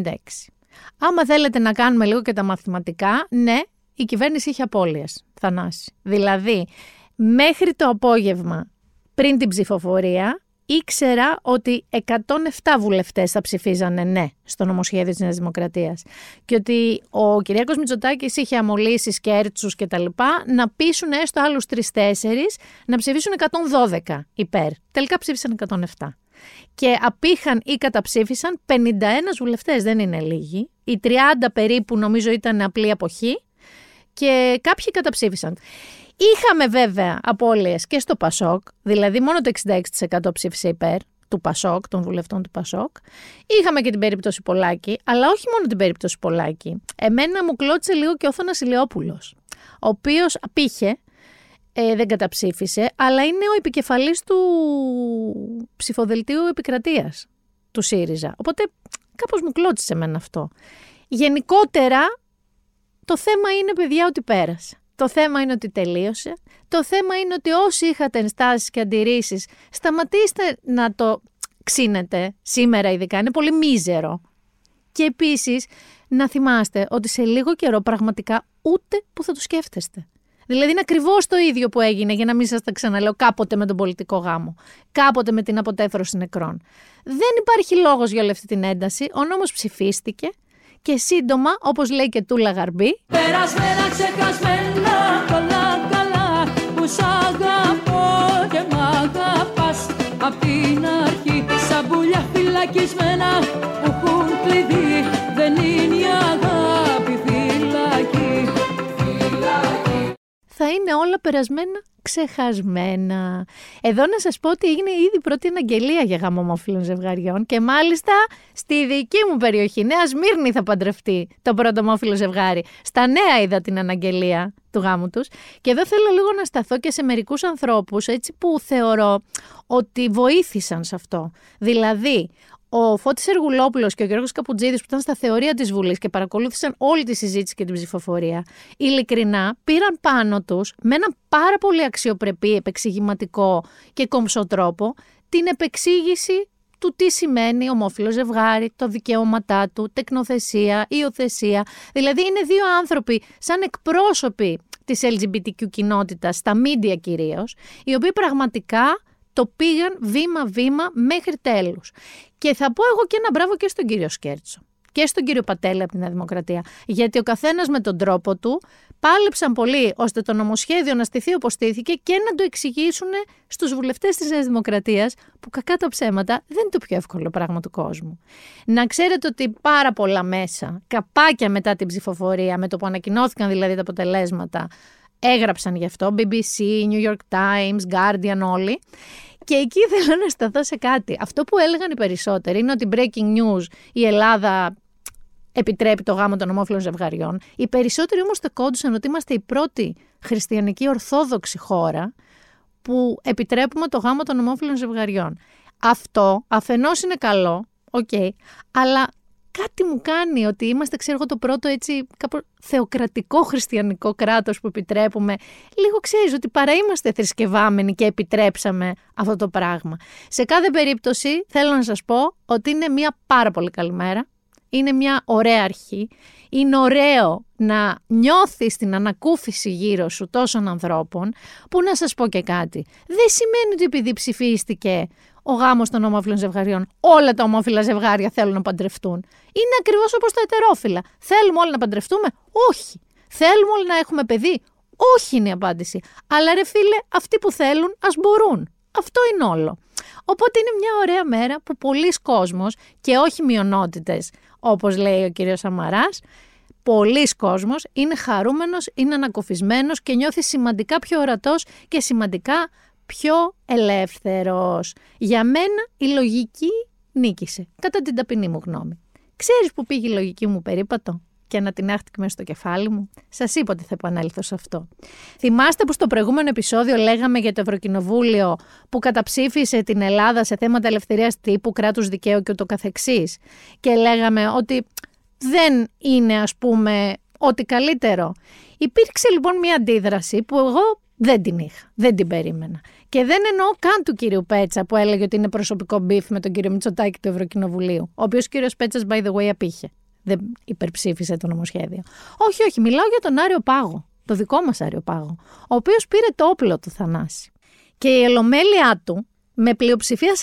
176-76. Άμα θέλετε να κάνουμε λίγο και τα μαθηματικά, ναι, η κυβέρνηση είχε απώλειες, Θανάση. Δηλαδή, μέχρι το απόγευμα, πριν την ψηφοφορία, ήξερα ότι 107 βουλευτές θα ψηφίζανε ναι στο νομοσχέδιο της Νέας Δημοκρατίας και ότι ο Κυριάκος Μητσοτάκης είχε αμολύσεις σκέρτσους και τα λοιπά να πείσουν έστω άλλους 3-4 να ψηφίσουν 112 υπέρ. Τελικά ψήφισαν 107. Και απήχαν ή καταψήφισαν 51 βουλευτές, δεν είναι λίγοι. Οι 30 περίπου νομίζω ήταν απλή αποχή και κάποιοι καταψήφισαν. Είχαμε βέβαια απώλειες και στο Πασόκ, δηλαδή μόνο το 66% ψήφισε υπέρ του Πασόκ, των βουλευτών του Πασόκ. Είχαμε και την περίπτωση Πολάκη, αλλά όχι μόνο την περίπτωση Πολάκη. Εμένα μου κλώτησε λίγο και ο Θάνας Ηλιόπουλος, ο οποίος απήχε, ε, δεν καταψήφισε, αλλά είναι ο επικεφαλής του ψηφοδελτίου επικρατείας του ΣΥΡΙΖΑ. Οπότε κάπως μου κλώτησε εμένα αυτό. Γενικότερα το θέμα είναι παιδιά ότι πέρασε. Το θέμα είναι ότι τελείωσε. Το θέμα είναι ότι όσοι είχατε ενστάσεις και αντιρρήσεις, σταματήστε να το ξύνετε σήμερα ειδικά. Είναι πολύ μίζερο. Και επίσης να θυμάστε ότι σε λίγο καιρό πραγματικά ούτε που θα το σκέφτεστε. Δηλαδή είναι ακριβώς το ίδιο που έγινε, για να μην σας τα ξαναλέω, κάποτε με τον πολιτικό γάμο, κάποτε με την αποτέφρωση νεκρών. Δεν υπάρχει λόγος για όλη αυτή την ένταση. Ο νόμος ψηφίστηκε και σύντομα, όπως λέει και Τούλα Γαρμπή Περασμένα ξεχασμένα καλά καλά που σ' αγαπώ και μ' αγαπάς. Απ' την αρχή σαν πουλιά φυλακισμένα που έχουν κλειδί δεν είναι η αγάπη Θα είναι όλα περασμένα ξεχασμένα. Εδώ να σας πω ότι έγινε ήδη πρώτη αναγγελία για γάμο ομοφύλων ζευγαριών και μάλιστα στη δική μου περιοχή, Νέα Σμύρνη θα παντρευτεί το πρώτο ομόφυλο ζευγάρι. Στα νέα είδα την αναγγελία του γάμου τους και εδώ θέλω λίγο να σταθώ και σε μερικούς ανθρώπους έτσι που θεωρώ ότι βοήθησαν σε αυτό. Δηλαδή, ο Φώτης Εργουλόπουλος και ο Γιώργος Καπουτζίδης που ήταν στα θεωρία της Βουλής και παρακολούθησαν όλη τη συζήτηση και την ψηφοφορία, ειλικρινά πήραν πάνω τους με έναν πάρα πολύ αξιοπρεπή, επεξηγηματικό και κομψό τρόπο την επεξήγηση του τι σημαίνει ομόφυλο ζευγάρι, το δικαιώματά του, τεκνοθεσία, υιοθεσία. Δηλαδή είναι δύο άνθρωποι σαν εκπρόσωποι της LGBTQ κοινότητας, στα μίντια κυρίως, οι οποίοι πραγματικά το πήγαν βήμα-βήμα μέχρι τέλους. Και θα πω εγώ και ένα μπράβο και στον κύριο Σκέρτσο και στον κύριο Πατέλη από την Νέα Δημοκρατία. Γιατί ο καθένας με τον τρόπο του πάλεψαν πολύ ώστε το νομοσχέδιο να στηθεί όπως στήθηκε και να το εξηγήσουν στους βουλευτές της Νέας Δημοκρατίας, που κακά τα ψέματα δεν είναι το πιο εύκολο πράγμα του κόσμου. Να ξέρετε ότι πάρα πολλά μέσα, καπάκια μετά την ψηφοφορία, με το που ανακοινώθηκαν δηλαδή τα αποτελέσματα, έγραψαν γι' αυτό, BBC, New York Times, Guardian όλοι. Και εκεί θέλω να σταθώ σε κάτι. Αυτό που έλεγαν οι περισσότεροι είναι ότι breaking news η Ελλάδα επιτρέπει το γάμο των ομόφυλων ζευγαριών. Οι περισσότεροι όμως κόντουσαν ότι είμαστε η πρώτη χριστιανική ορθόδοξη χώρα που επιτρέπουμε το γάμο των ομόφυλων ζευγαριών. Αυτό αφενός είναι καλό, OK, okay, αλλά κάτι μου κάνει ότι είμαστε, ξέρω εγώ, το πρώτο έτσι κάπου θεοκρατικό χριστιανικό κράτος που επιτρέπουμε. Λίγο ξέρεις ότι παρά είμαστε θρησκευόμενοι και επιτρέψαμε αυτό το πράγμα. Σε κάθε περίπτωση θέλω να σας πω ότι είναι μια πάρα πολύ καλή μέρα. Είναι μια ωραία αρχή. Είναι ωραίο να νιώθεις την ανακούφιση γύρω σου τόσων ανθρώπων που να σας πω και κάτι. Δεν σημαίνει ότι επειδή ψηφίστηκε ο γάμος των ομόφυλων ζευγαριών. Όλα τα ομόφυλα ζευγάρια θέλουν να παντρευτούν. Είναι ακριβώς όπως τα ετερόφυλα. Θέλουμε όλοι να παντρευτούμε; Όχι. Θέλουμε όλοι να έχουμε παιδί; Όχι είναι η απάντηση. Αλλά ρε φίλε, αυτοί που θέλουν ας μπορούν. Αυτό είναι όλο. Οπότε είναι μια ωραία μέρα που πολλοί κόσμος και όχι μειονότητες, όπως λέει ο κύριος Σαμαράς, πολλοί κόσμος είναι χαρούμενος, είναι ανακοφισμένος και νιώθει σημαντικά πιο ορατός και σημαντικά πιο ελεύθερος. Για μένα η λογική νίκησε, κατά την ταπεινή μου γνώμη. Ξέρεις που πήγε η λογική μου περίπατο και να την άχτηκε μέσα στο κεφάλι μου; Σας είπα ότι θα επανέλθω σε αυτό. Θυμάστε που στο προηγούμενο επεισόδιο λέγαμε για το Ευρωκοινοβούλιο που καταψήφισε την Ελλάδα σε θέματα ελευθερίας τύπου, κράτους δικαίου και ούτω καθεξής; Και λέγαμε ότι δεν είναι ας πούμε ό,τι καλύτερο. Υπήρξε λοιπόν μια αντίδραση που εγώ δεν την είχα, δεν την περίμενα. Και δεν εννοώ καν του κύριου Πέτσα που έλεγε ότι είναι προσωπικό beef με τον κύριο Μητσοτάκη του Ευρωκοινοβουλίου, ο οποίος κύριος Πέτσας, by the way, απείχε. Δεν υπερψήφισε το νομοσχέδιο. Όχι, όχι, μιλάω για τον Άριο Πάγο, το δικό μας Άριο Πάγο, ο οποίος πήρε το όπλο του Θανάση. Και η ελομέλειά του, με πλειοψηφία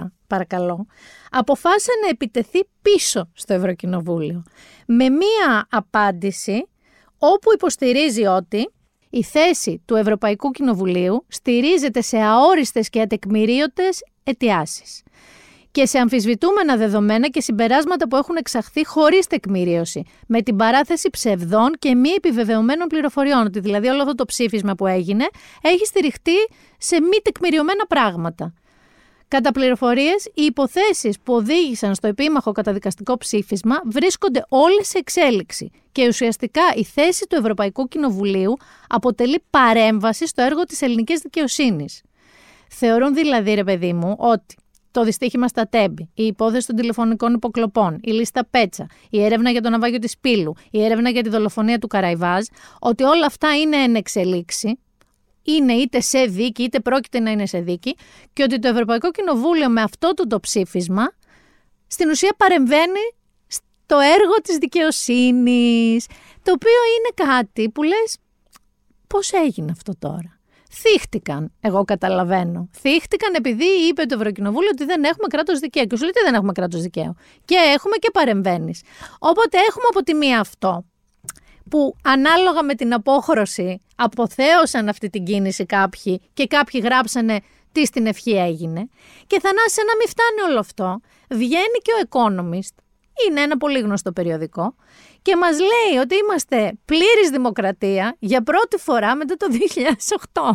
49-13, παρακαλώ, αποφάσισε να επιτεθεί πίσω στο Ευρωκοινοβούλιο. Με μία απάντηση όπου υποστηρίζει ότι η θέση του Ευρωπαϊκού Κοινοβουλίου στηρίζεται σε αόριστες και ατεκμηρίωτες αιτιάσεις και σε αμφισβητούμενα δεδομένα και συμπεράσματα που έχουν εξαχθεί χωρίς τεκμηρίωση, με την παράθεση ψευδών και μη επιβεβαιωμένων πληροφοριών. Ότι δηλαδή όλο αυτό το ψήφισμα που έγινε έχει στηριχτεί σε μη τεκμηριωμένα πράγματα. Κατά πληροφορίες, οι υποθέσεις που οδήγησαν στο επίμαχο καταδικαστικό ψήφισμα βρίσκονται όλες σε εξέλιξη και ουσιαστικά η θέση του Ευρωπαϊκού Κοινοβουλίου αποτελεί παρέμβαση στο έργο της ελληνικής δικαιοσύνης. Θεωρούν δηλαδή, ρε παιδί μου, ότι το δυστύχημα στα Τέμπη, η υπόθεση των τηλεφωνικών υποκλοπών, η λίστα Πέτσα, η έρευνα για το ναυάγιο της Πύλου, η έρευνα για τη δολοφονία του Καραϊβάζ, ότι όλα αυτά είναι εν εξελίξη είναι είτε σε δίκη είτε πρόκειται να είναι σε δίκη και ότι το Ευρωπαϊκό Κοινοβούλιο με αυτό το, το ψήφισμα στην ουσία παρεμβαίνει στο έργο της δικαιοσύνης, το οποίο είναι κάτι που λες πώς έγινε αυτό τώρα. Θύχτηκαν, εγώ καταλαβαίνω. Θύχτηκαν επειδή είπε το Ευρωκοινοβούλιο ότι δεν έχουμε κράτος δικαίου. Και σου λέει ότι δεν έχουμε κράτος δικαίου. Και έχουμε και παρεμβαίνεις. Όποτε έχουμε από τη μία αυτό που ανάλογα με την απόχρωση αποθέωσαν αυτή την κίνηση κάποιοι και κάποιοι γράψανε τι στην ευχή έγινε. Και θανάσσε να μην φτάνει όλο αυτό, βγαίνει και ο Economist, είναι ένα πολύ γνωστό περιοδικό, και μας λέει ότι είμαστε πλήρης δημοκρατία για πρώτη φορά μετά το 2008.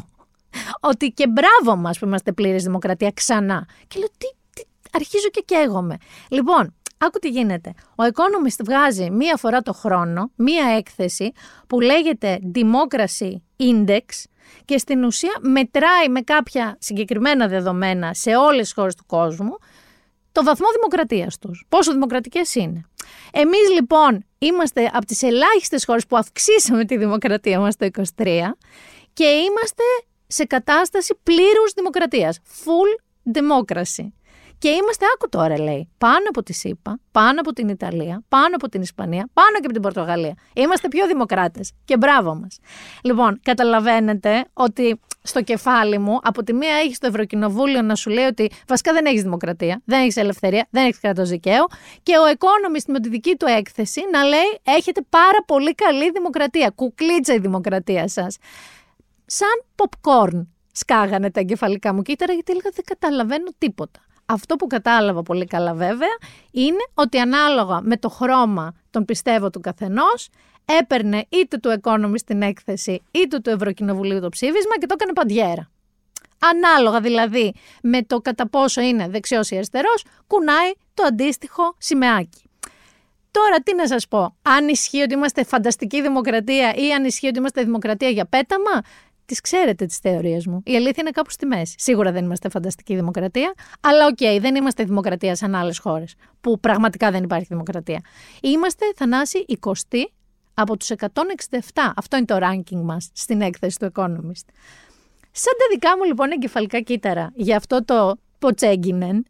Ότι και μπράβο μας που είμαστε πλήρης δημοκρατία ξανά. Και λέω, τι, τι αρχίζω και καίγομαι. Λοιπόν, Άκου τι γίνεται. Ο Economist βγάζει μία φορά το χρόνο μία έκθεση που λέγεται Democracy Index και στην ουσία μετράει με κάποια συγκεκριμένα δεδομένα σε όλες τις χώρες του κόσμου το βαθμό δημοκρατίας τους. Πόσο δημοκρατικές είναι. Εμείς λοιπόν είμαστε από τις ελάχιστες χώρες που αυξήσαμε τη δημοκρατία μας το 23 και είμαστε σε κατάσταση πλήρους δημοκρατίας. Full democracy. Και είμαστε, άκου τώρα λέει, πάνω από τη ΣΥΠΑ, πάνω από την Ιταλία, πάνω από την Ισπανία, πάνω και από την Πορτογαλία. Είμαστε πιο δημοκράτες και μπράβο μας. Λοιπόν, καταλαβαίνετε ότι στο κεφάλι μου, από τη μία έχεις το Ευρωκοινοβούλιο να σου λέει ότι βασικά δεν έχεις δημοκρατία, δεν έχεις ελευθερία, δεν έχεις κράτος δικαίου. Και ο Economist με τη δική του έκθεση να λέει: Έχετε πάρα πολύ καλή δημοκρατία. Κουκλίτσα η δημοκρατία σας. Σαν popcorn σκάγανε τα εγκεφαλικά μου κύτταρα γιατί έλεγα δεν καταλαβαίνω τίποτα. Αυτό που κατάλαβα πολύ καλά βέβαια είναι ότι ανάλογα με το χρώμα των πιστεύω του καθενός έπαιρνε είτε του Economist την έκθεση είτε του Ευρωκοινοβουλίου το ψήφισμα και το έκανε παντιέρα. Ανάλογα δηλαδή με το κατά πόσο είναι δεξιός ή αριστερός, κουνάει το αντίστοιχο σημαιάκι. Τώρα τι να σας πω, αν ισχύει ότι είμαστε φανταστική δημοκρατία ή αν ισχύει ότι είμαστε δημοκρατία για πέταμα, τις ξέρετε τις θεωρίες μου. Η αλήθεια είναι κάπου στη μέση. Σίγουρα δεν είμαστε φανταστική δημοκρατία, αλλά OK, okay, δεν είμαστε δημοκρατία σαν άλλες χώρες που πραγματικά δεν υπάρχει δημοκρατία. Είμαστε, Θανάση, 20 από τους 167. Αυτό είναι το ranking μας στην έκθεση του Economist. Σαν τα δικά μου λοιπόν εγκεφαλικά κύτταρα για αυτό το ποτσέγγινεν,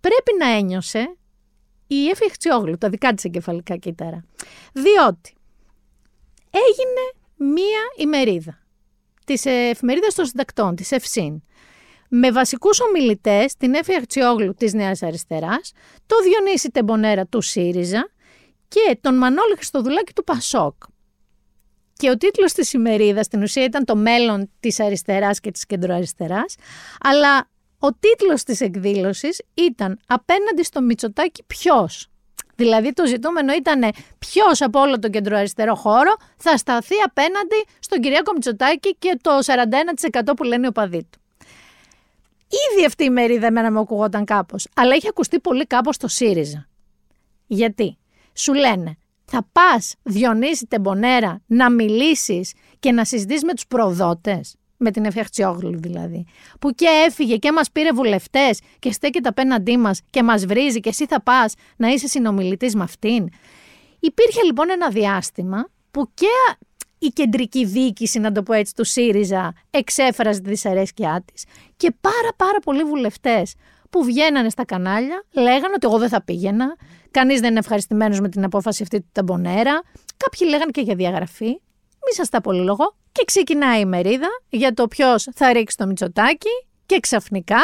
πρέπει να ένιωσε η Εφη Χτσιόγλου, τα δικά της εγκεφαλικά κύτταρα. Διότι έγινε μία ημερίδα της εφημερίδας των συντακτών, της ΕΦΣΥΝ, με βασικούς ομιλητές την Έφη Αχτσιόγλου της Νέας Αριστεράς, το Διονύση Τεμπονέρα του ΣΥΡΙΖΑ και τον Μανώλη Χριστοδουλάκη του ΠΑΣΟΚ. Και ο τίτλος της ημερίδας στην ουσία ήταν το μέλλον της αριστεράς και της κεντροαριστεράς, αλλά ο τίτλος της εκδήλωσης ήταν «Απέναντι στο Μητσοτάκι ποιος» Δηλαδή το ζητούμενο ήταν ποιος από όλο τον κεντροαριστερό χώρο θα σταθεί απέναντι στον Κυριάκο Μητσοτάκη και το 41% που λένε οι οπαδοί του. Ήδη αυτή η μερίδα εμένα μου ακουγόταν κάπως, αλλά έχει ακουστεί πολύ κάπως στο ΣΥΡΙΖΑ. Γιατί; Σου λένε, θα πας Διονύση Τεμπονέρα να μιλήσεις και να συζητήσεις με τους προδότες, με την Εφιαχτσιόγλου δηλαδή, που και έφυγε και μας πήρε βουλευτές και στέκεται απέναντί μας και μας βρίζει και εσύ θα πας να είσαι συνομιλητής με αυτήν. Υπήρχε λοιπόν ένα διάστημα που και η κεντρική διοίκηση, να το πω έτσι, του ΣΥΡΙΖΑ εξέφραζε τη δυσαρέσκειά της και πάρα πάρα πολλοί βουλευτές που βγαίνανε στα κανάλια, λέγανε ότι εγώ δεν θα πήγαινα, κανείς δεν είναι ευχαριστημένος με την απόφαση αυτή του Ταμπονέρα. Κάποιοι λέγανε και για διαγραφή. Μη σας τα πολυλογώ. Και ξεκινάει η μερίδα για το ποιος θα ρίξει το μυτσοτάκι και ξαφνικά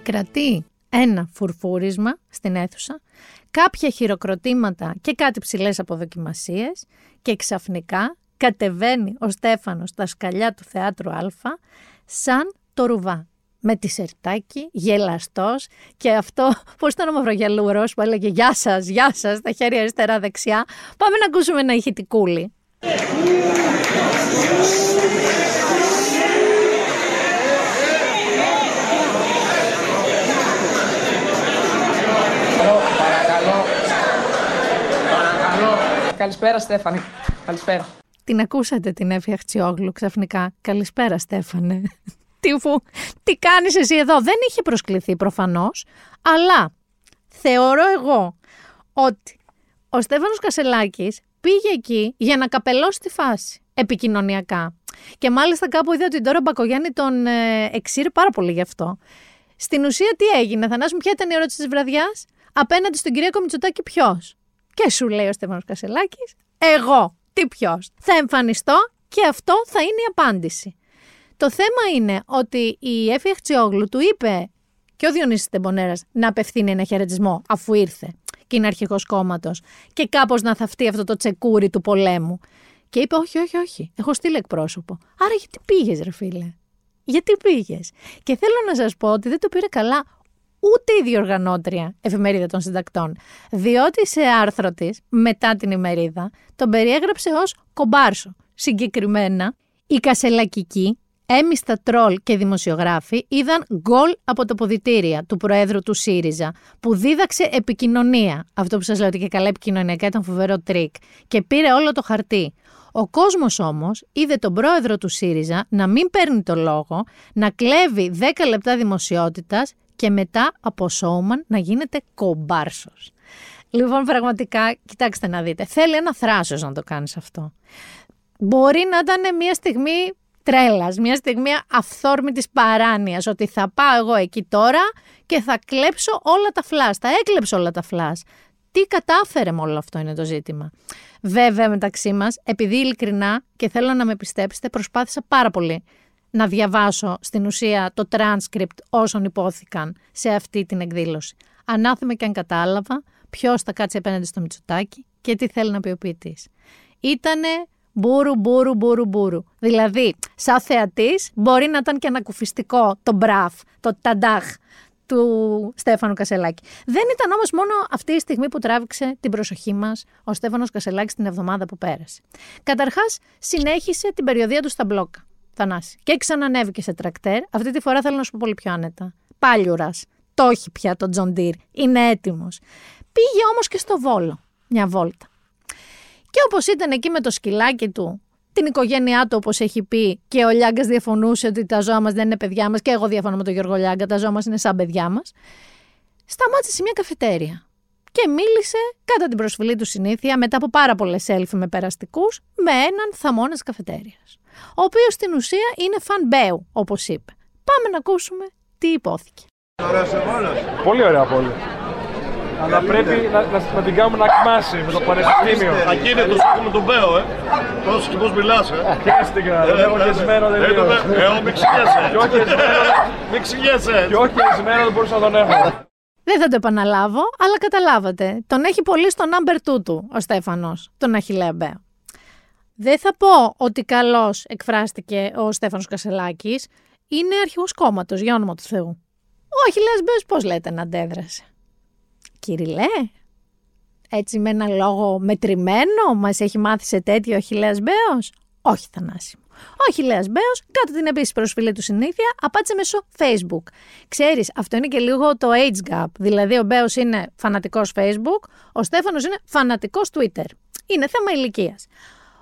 επικρατεί ένα φουρφούρισμα στην αίθουσα, κάποια χειροκροτήματα και κάτι ψηλές αποδοκιμασίες και ξαφνικά κατεβαίνει ο Στέφανος στα σκαλιά του Θεάτρου Α σαν το ρουβά. Με τη σερτάκι, γελαστός και αυτό, πώς ήταν ο Μαυρογελούρος που έλεγε «Γεια σας, γεια σας» τα χέρια αριστερά-δεξιά. Πάμε να ακούσουμε ένα ηχητικούλι. Καλησπέρα, Στέφανε. Καλησπέρα. Την ακούσατε την Εύη Αχτσιόγλου ξαφνικά. Καλησπέρα, Στέφανε. τι, φου, τι κάνεις εσύ εδώ; Δεν είχε προσκληθεί προφανώς, αλλά θεωρώ εγώ ότι ο Στέφανος Κασελάκης πήγε εκεί για να καπελώσει τη φάση επικοινωνιακά. Και μάλιστα κάπου είδα ότι τώρα Μπακογιάννη τον ε, εξήρε πάρα πολύ γι' αυτό. Στην ουσία τι έγινε, Θανάσου, ποια ήταν η ερώτηση της βραδιάς; Απέναντι στον κυρία Μητσοτάκη ποιος; Και σου λέει ο Στέφανος Κασελάκης, εγώ, τι ποιος. Θα εμφανιστώ και αυτό θα είναι η απάντηση. Το θέμα είναι ότι η Εφη Αχτσιόγλου του είπε και ο Διονύσης Τεμπονέρας να απευθύνει ένα χαιρετισμό αφού ήρθε και είναι αρχηγός κόμματος και κάπως να θαυτεί αυτό το τσεκούρι του πολέμου. Και είπε όχι, όχι, όχι, έχω στείλει εκπρόσωπο. Άρα γιατί πήγες ρε φίλε; Γιατί πήγες; Και θέλω να σας πω ότι δεν το πήρε καλά ούτε η διοργανώτρια εφημερίδα των συντακτών. Διότι σε άρθρο της, μετά την ημερίδα, τον περιέγραψε ως κομπάρσο. Συγκεκριμένα, οι κασελακικοί, έμμισθα τρολ και δημοσιογράφοι είδαν γκολ από τα αποδυτήρια του Προέδρου του ΣΥΡΙΖΑ, που δίδαξε επικοινωνία. Αυτό που σας λέω ότι και καλά επικοινωνιακά ήταν φοβερό τρικ. Και πήρε όλο το χαρτί. Ο κόσμος όμως είδε τον πρόεδρο του ΣΥΡΙΖΑ να μην παίρνει το λόγο, να κλέβει 10 λεπτά δημοσιότητας και μετά από σόουμαν να γίνεται κομπάρσος. Λοιπόν, πραγματικά, κοιτάξτε να δείτε, θέλει ένα θράσος να το κάνεις αυτό. Μπορεί να ήταν μια στιγμή τρέλας, μια στιγμή αυθόρμητης παράνοιας, ότι θα πάω εγώ εκεί τώρα και θα κλέψω όλα τα φλάς, θα έκλεψω όλα τα φλάς. Τι κατάφερε με όλο αυτό είναι το ζήτημα. Βέβαια μεταξύ μας, επειδή ειλικρινά και θέλω να με πιστέψετε, προσπάθησα πάρα πολύ να διαβάσω στην ουσία το transcript όσων υπόθηκαν σε αυτή την εκδήλωση. Ανάθεμε και αν κατάλαβα ποιος θα κάτσει απέναντι στο Μητσοτάκι και τι θέλει να πει ο ποιητής. Ήτανε μπούρου, μπούρου, μπούρου, μπούρου. Δηλαδή, σαν θεατής, μπορεί να ήταν και ανακουφιστικό το μπραφ, το ταντάχ του Στέφανου Κασελάκη. Δεν ήταν όμως μόνο αυτή η στιγμή που τράβηξε την προσοχή μας ο Στέφανος Κασελάκης την εβδομάδα που πέρασε. Καταρχάς, συνέχισε την περιοδεία του στα μπλόκα. Θανάση. Και ξανανέβηκε σε τρακτέρ. Αυτή τη φορά θέλω να σου πω πολύ πιο άνετα. Πάλιουρας. Το έχει πια το John Deere. Είναι έτοιμος. Πήγε όμως και στο Βόλο. Μια βόλτα. Και όπως ήταν εκεί με το σκυλάκι του, την οικογένειά του, όπως έχει πει, και ο Λιάγκας διαφωνούσε ότι τα ζώα μας δεν είναι παιδιά μας, και εγώ διαφωνώ με τον Γιώργο Λιάγκα, τα ζώα μας είναι σαν παιδιά μας. Σταμάτησε σε μια καφετέρια και μίλησε κατά την προσφυλή του συνήθεια μετά από πάρα πολλές έλφοι με περαστικούς με έναν θαμώνα καφετέριας ο οποίος στην ουσία είναι φαν Μπέου, όπως είπε. Πάμε να ακούσουμε τι υπόθηκε. Πολύ ωραία πόλη. Αλλά πρέπει να, να, να την κάνουμε να κμάσει με το πανεπιστήμιο. Ακίνητος έχουμε τον Μπέο, ε. Πώς και πώς μιλάς, ε. Χαίστηκα, έχω χεσμένο Ε, τελείως. το- Ε, ο, μην ξηγέσαι. Πιο χεσμένο, Μην ξηγέσαι. πιο χεσμένο δεν μπορούσα να τον έχω. Δεν θα το επαναλάβω, αλλά καταλάβατε. Τον έχει πολύ στο number 2 του ο Στέφανος, τον Αχιλέα Μπέο. Δεν θα πω ότι καλώς εκφράστηκε ο Στέφανος Κασελάκης. Είναι αρχηγός κόμματος, για όνομα του Θεού. Ο Αχιλέας Μπέος πώς λέτε να αντέδρασε. Κυριλέ, έτσι με ένα λόγο μετρημένο μας έχει μάθει σε τέτοιο ο Αχιλέας Μπέος. Όχι Θανάση μου. Ο Αχιλέας Μπέος, κάτω την επίσης προσφυλή του συνήθεια, απάντησε μέσω Facebook. Ξέρεις, αυτό είναι και λίγο το age gap. Δηλαδή ο Μπέος είναι φανατικός Facebook, ο Στέφανος είναι φανατικός Twitter. Είναι θέμα ηλικίας.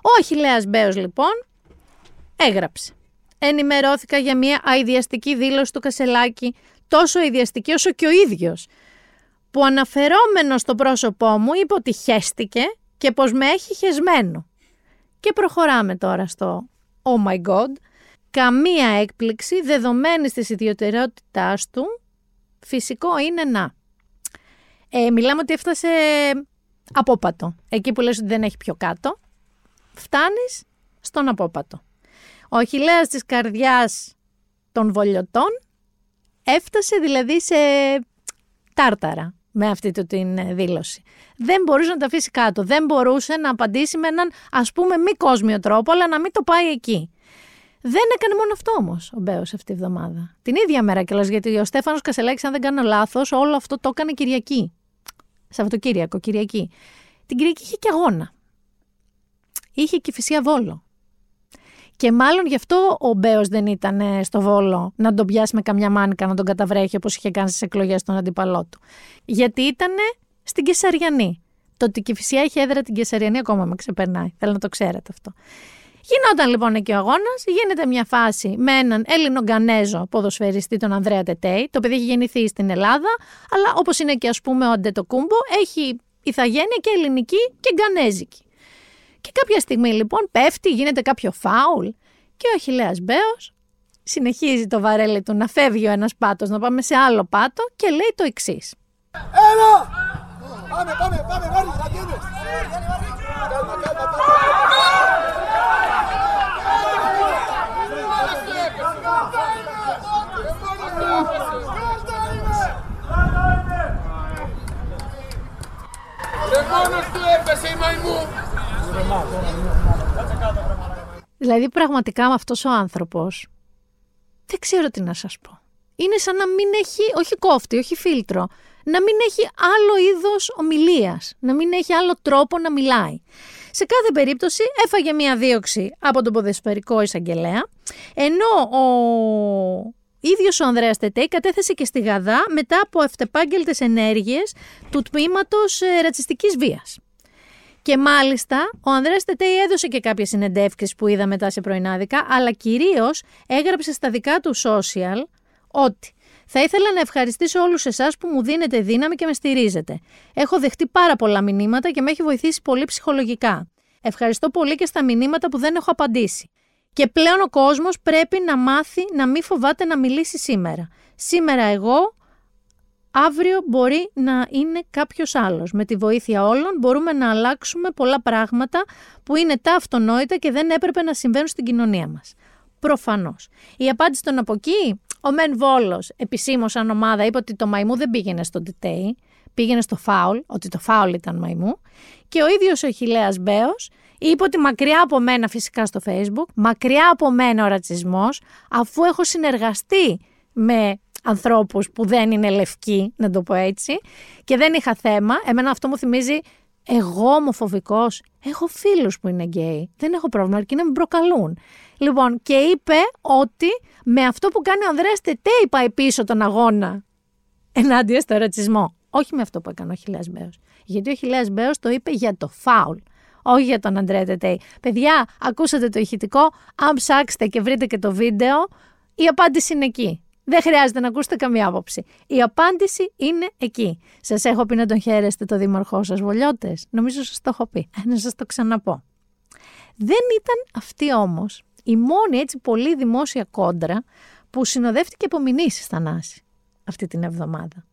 Ο Αχιλέας Μπέος λοιπόν έγραψε. Ενημερώθηκα για μια αειδιαστική δήλωση του Κασελάκη, τόσο αειδιαστική όσο και ο ίδιος, που αναφερόμενο στο πρόσωπό μου είπε ότι χέστηκε και πως με έχει χεσμένο. Και προχωράμε τώρα στο «Oh my God». Καμία έκπληξη δεδομένης της ιδιωτερότητάς του, φυσικό είναι να. Ε, μιλάμε ότι έφτασε απόπατο. Εκεί που λες ότι δεν έχει πιο κάτω, φτάνεις στον απόπατο. Ο Αχιλέας της καρδιάς των βολιωτών έφτασε δηλαδή σε τάρταρα με αυτή του την ε, δήλωση. Δεν μπορούσε να τα αφήσει κάτω. Δεν μπορούσε να απαντήσει με έναν ας πούμε μη κόσμιο τρόπο, αλλά να μην το πάει εκεί. Δεν έκανε μόνο αυτό όμως ο Μπέος αυτή τη βδομάδα. Την ίδια μέρα κιόλας, γιατί ο Στέφανος Κασελάκης, αν δεν κάνω λάθος, όλο αυτό το έκανε Κυριακή. Σαββατοκύριακο, Κυριακή. Την Κυριακή είχε και αγώνα. Είχε και φυσία βόλο. Και μάλλον γι' αυτό ο Μπέος δεν ήταν ε, στο βόλο να τον πιάσει με καμιά μάνικα να τον καταβρέχει όπως είχε κάνει στις εκλογές στον αντίπαλό του. Γιατί ήταν στην Κεσαριανή. Το ότι η Φυσία έχει έδρα την Κεσαριανή ακόμα με ξεπερνάει. Θέλω να το ξέρετε αυτό. Γινόταν λοιπόν εκεί ο αγώνας, γίνεται μια φάση με έναν Έλληνο-Γκανέζο ποδοσφαιριστή, τον Ανδρέα Τετέι. Το παιδί έχει γεννηθεί στην Ελλάδα, αλλά όπως είναι και ας πούμε ο Αντετοκούμπο, έχει ηθαγένεια και ελληνική και γκανέζικη. Και κάποια στιγμή λοιπόν πέφτει, γίνεται κάποιο φάουλ και ο Αχιλέας Μπέος συνεχίζει το βαρέλι του να φεύγει ο ένας πάτος, να πάμε σε άλλο πάτο και λέει το εξής. Έλα! Πάμε, πάμε, πάμε, Μάρι, θα γίνεις. Κάλμα, κάλμα, κάλμα. Ρε μόνος του έπεσε η μαϊμού. Δηλαδή πραγματικά με αυτός ο άνθρωπος δεν ξέρω τι να σας πω. Είναι σαν να μην έχει, όχι κόφτη, όχι φίλτρο, να μην έχει άλλο είδος ομιλίας, να μην έχει άλλο τρόπο να μιλάει. Σε κάθε περίπτωση έφαγε μία δίωξη από τον ποδεσφαιρικό εισαγγελέα, ενώ ο ίδιος ο Ανδρέας Τετέι κατέθεσε και στη Γαδά μετά από αυτεπάγγελτες ενέργειες του τμήματος ε, ρατσιστικής βίας. Και μάλιστα ο Ανδρέας Τετέι έδωσε και κάποιες συνεντεύξεις που είδα μετά σε πρωινάδικα, αλλά κυρίως έγραψε στα δικά του social ότι θα ήθελα να ευχαριστήσω όλους εσάς που μου δίνετε δύναμη και με στηρίζετε. Έχω δεχτεί πάρα πολλά μηνύματα και με έχει βοηθήσει πολύ ψυχολογικά. Ευχαριστώ πολύ και στα μηνύματα που δεν έχω απαντήσει. Και πλέον ο κόσμος πρέπει να μάθει να μην φοβάται να μιλήσει σήμερα. Σήμερα εγώ, αύριο μπορεί να είναι κάποιος άλλος. Με τη βοήθεια όλων μπορούμε να αλλάξουμε πολλά πράγματα που είναι τα αυτονόητα και δεν έπρεπε να συμβαίνουν στην κοινωνία μας. Προφανώς. Η απάντηση των από εκεί, ο μεν Βόλος, επισήμως σαν ομάδα, είπε ότι το μαϊμού δεν πήγαινε στο ντιτέι, πήγαινε στο φάουλ, ότι το φάουλ ήταν μαϊμού. Και ο ίδιος ο Αχιλλέας Μπέος είπε ότι μακριά από μένα φυσικά στο facebook, μακριά από μένα ο ρατσισμός, αφού έχω συνεργαστεί με ανθρώπους που δεν είναι λευκοί, να το πω έτσι, και δεν είχα θέμα, εμένα αυτό μου θυμίζει εγώ ομοφοβικός, έχω φίλους που είναι γκέι, δεν έχω πρόβλημα, αρκεί να μην προκαλούν. Λοιπόν, και είπε ότι με αυτό που κάνει ο Ανδρέας Τετέι πάει πίσω τον αγώνα ενάντια στο ρατσισμό. Όχι με αυτό που έκανε ο Χιλέας Μπέος. Γιατί ο Χιλέας Μπέος το είπε για το φάουλ. Όχι για τον Ανδρέα Τετέι. Παιδιά, ακούσατε το ηχητικό. Αν ψάξετε και βρείτε και το βίντεο, η απάντηση είναι εκεί. Δεν χρειάζεται να ακούσετε καμία άποψη. Η απάντηση είναι εκεί. Σας έχω πει να τον χαίρεστε το δήμαρχό σας, Βολιώτες. Νομίζω σας το έχω πει. Ε, να σας το ξαναπώ. Δεν ήταν αυτή όμως η μόνη έτσι πολύ δημόσια κόντρα που συνοδεύτηκε από μηνύσεις Θανάση αυτή την εβδομάδα.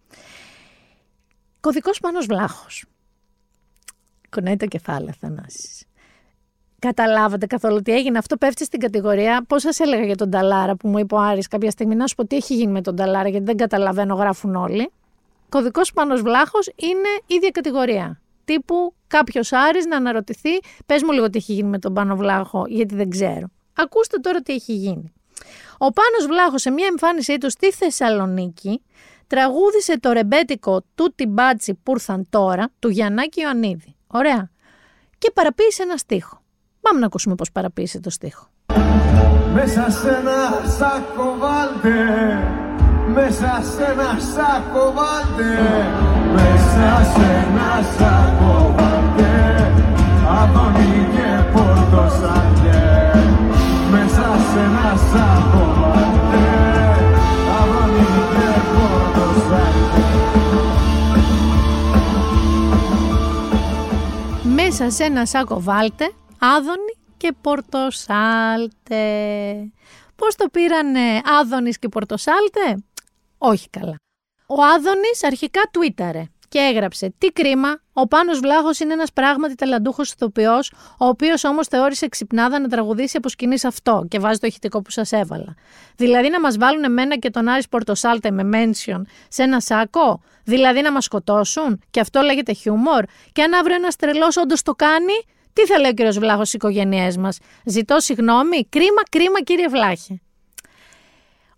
Κωδικός Πάνος Βλάχος. Κουνάει το κεφάλι, Θανάσης. Καταλάβατε καθόλου τι έγινε. Αυτό πέφτει στην κατηγορία. Πώς σας έλεγα για τον Ταλάρα που μου είπε ο Άρης κάποια στιγμή να σου πω τι έχει γίνει με τον Ταλάρα, γιατί δεν καταλαβαίνω, γράφουν όλοι. Κωδικός Πάνος Βλάχος είναι ίδια κατηγορία. Τύπου κάποιος Άρης να αναρωτηθεί, πες μου λίγο τι έχει γίνει με τον Πάνο Βλάχο, γιατί δεν ξέρω. Ακούστε τώρα τι έχει γίνει. Ο Πάνος Βλάχος σε μια εμφάνισή του στη Θεσσαλονίκη τραγούδισε το ρεμπέτικο του Τιμπάτσι που ήρθαν τώρα του Γιαννάκη Ιωαννίδη. Ωραία. Και παραποίησε ένα στίχο. Πάμε να ακούσουμε πώς παραποίησε το στίχο. Μέσα σε ένα σάκο βάλτε Μέσα σε ένα σάκο βάλτε Μέσα σε ένα σάκο βάλτε Αδόνι και Πορτοσάλτε Μέσα σε ένα σάκο βάλτε Αδόνι και Πορτοσάλτε Μέσα σε ένα σάκο βάλτε Άδωνη και Πορτοσάλτε. Πώς το πήρανε Άδωνης και Πορτοσάλτε; Όχι καλά. Ο Άδωνης αρχικά τουίταρε και έγραψε «Τι κρίμα, ο Πάνος Βλάχος είναι ένας πράγματι ταλαντούχος ηθοποιός, ο οποίος όμως θεώρησε ξυπνάδα να τραγουδήσει από σκηνής αυτό και βάζει το ηχητικό που σας έβαλα. Δηλαδή να μας βάλουν εμένα και τον Άρης Πορτοσάλτε με mention σε ένα σάκο, δηλαδή να μας σκοτώσουν; Και αυτό λέγεται χιούμορ; Και αν αύριο ένας τρελός όντως το κάνει, τι θα λέει ο κύριος Βλάχος στις οικογένειές μας; Ζητώ συγγνώμη. Κρίμα, κρίμα, κύριε Βλάχε.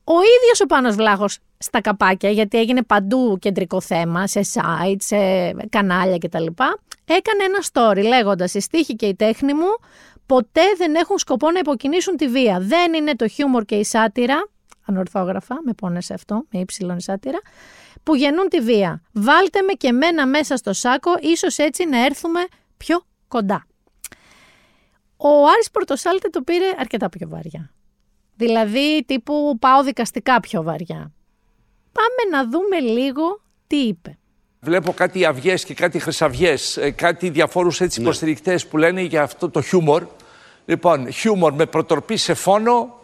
Ο ίδιος ο Πάνος Βλάχος στα καπάκια, γιατί έγινε παντού κεντρικό θέμα, σε site, σε κανάλια κτλ. Έκανε ένα story λέγοντας: Η στίχη και η τέχνη μου ποτέ δεν έχουν σκοπό να υποκινήσουν τη βία. Δεν είναι το χιούμορ και η σάτυρα, ανορθόγραφα, με πόνεσε αυτό, με ύψιλον σάτυρα, που γεννούν τη βία. Βάλτε με και μένα μέσα στο σάκο, ίσως έτσι να έρθουμε πιο κοντά. Ο Άρης Πορτοσάλτε το πήρε αρκετά πιο βαριά. Δηλαδή τύπου πάω δικαστικά πιο βαριά. Πάμε να δούμε λίγο τι είπε. Βλέπω κάτι αυγές και κάτι χρυσαυγές, κάτι διαφόρους έτσι υποστηρικτές που λένε για αυτό το χιούμορ. Λοιπόν, χιούμορ με προτροπή σε φόνο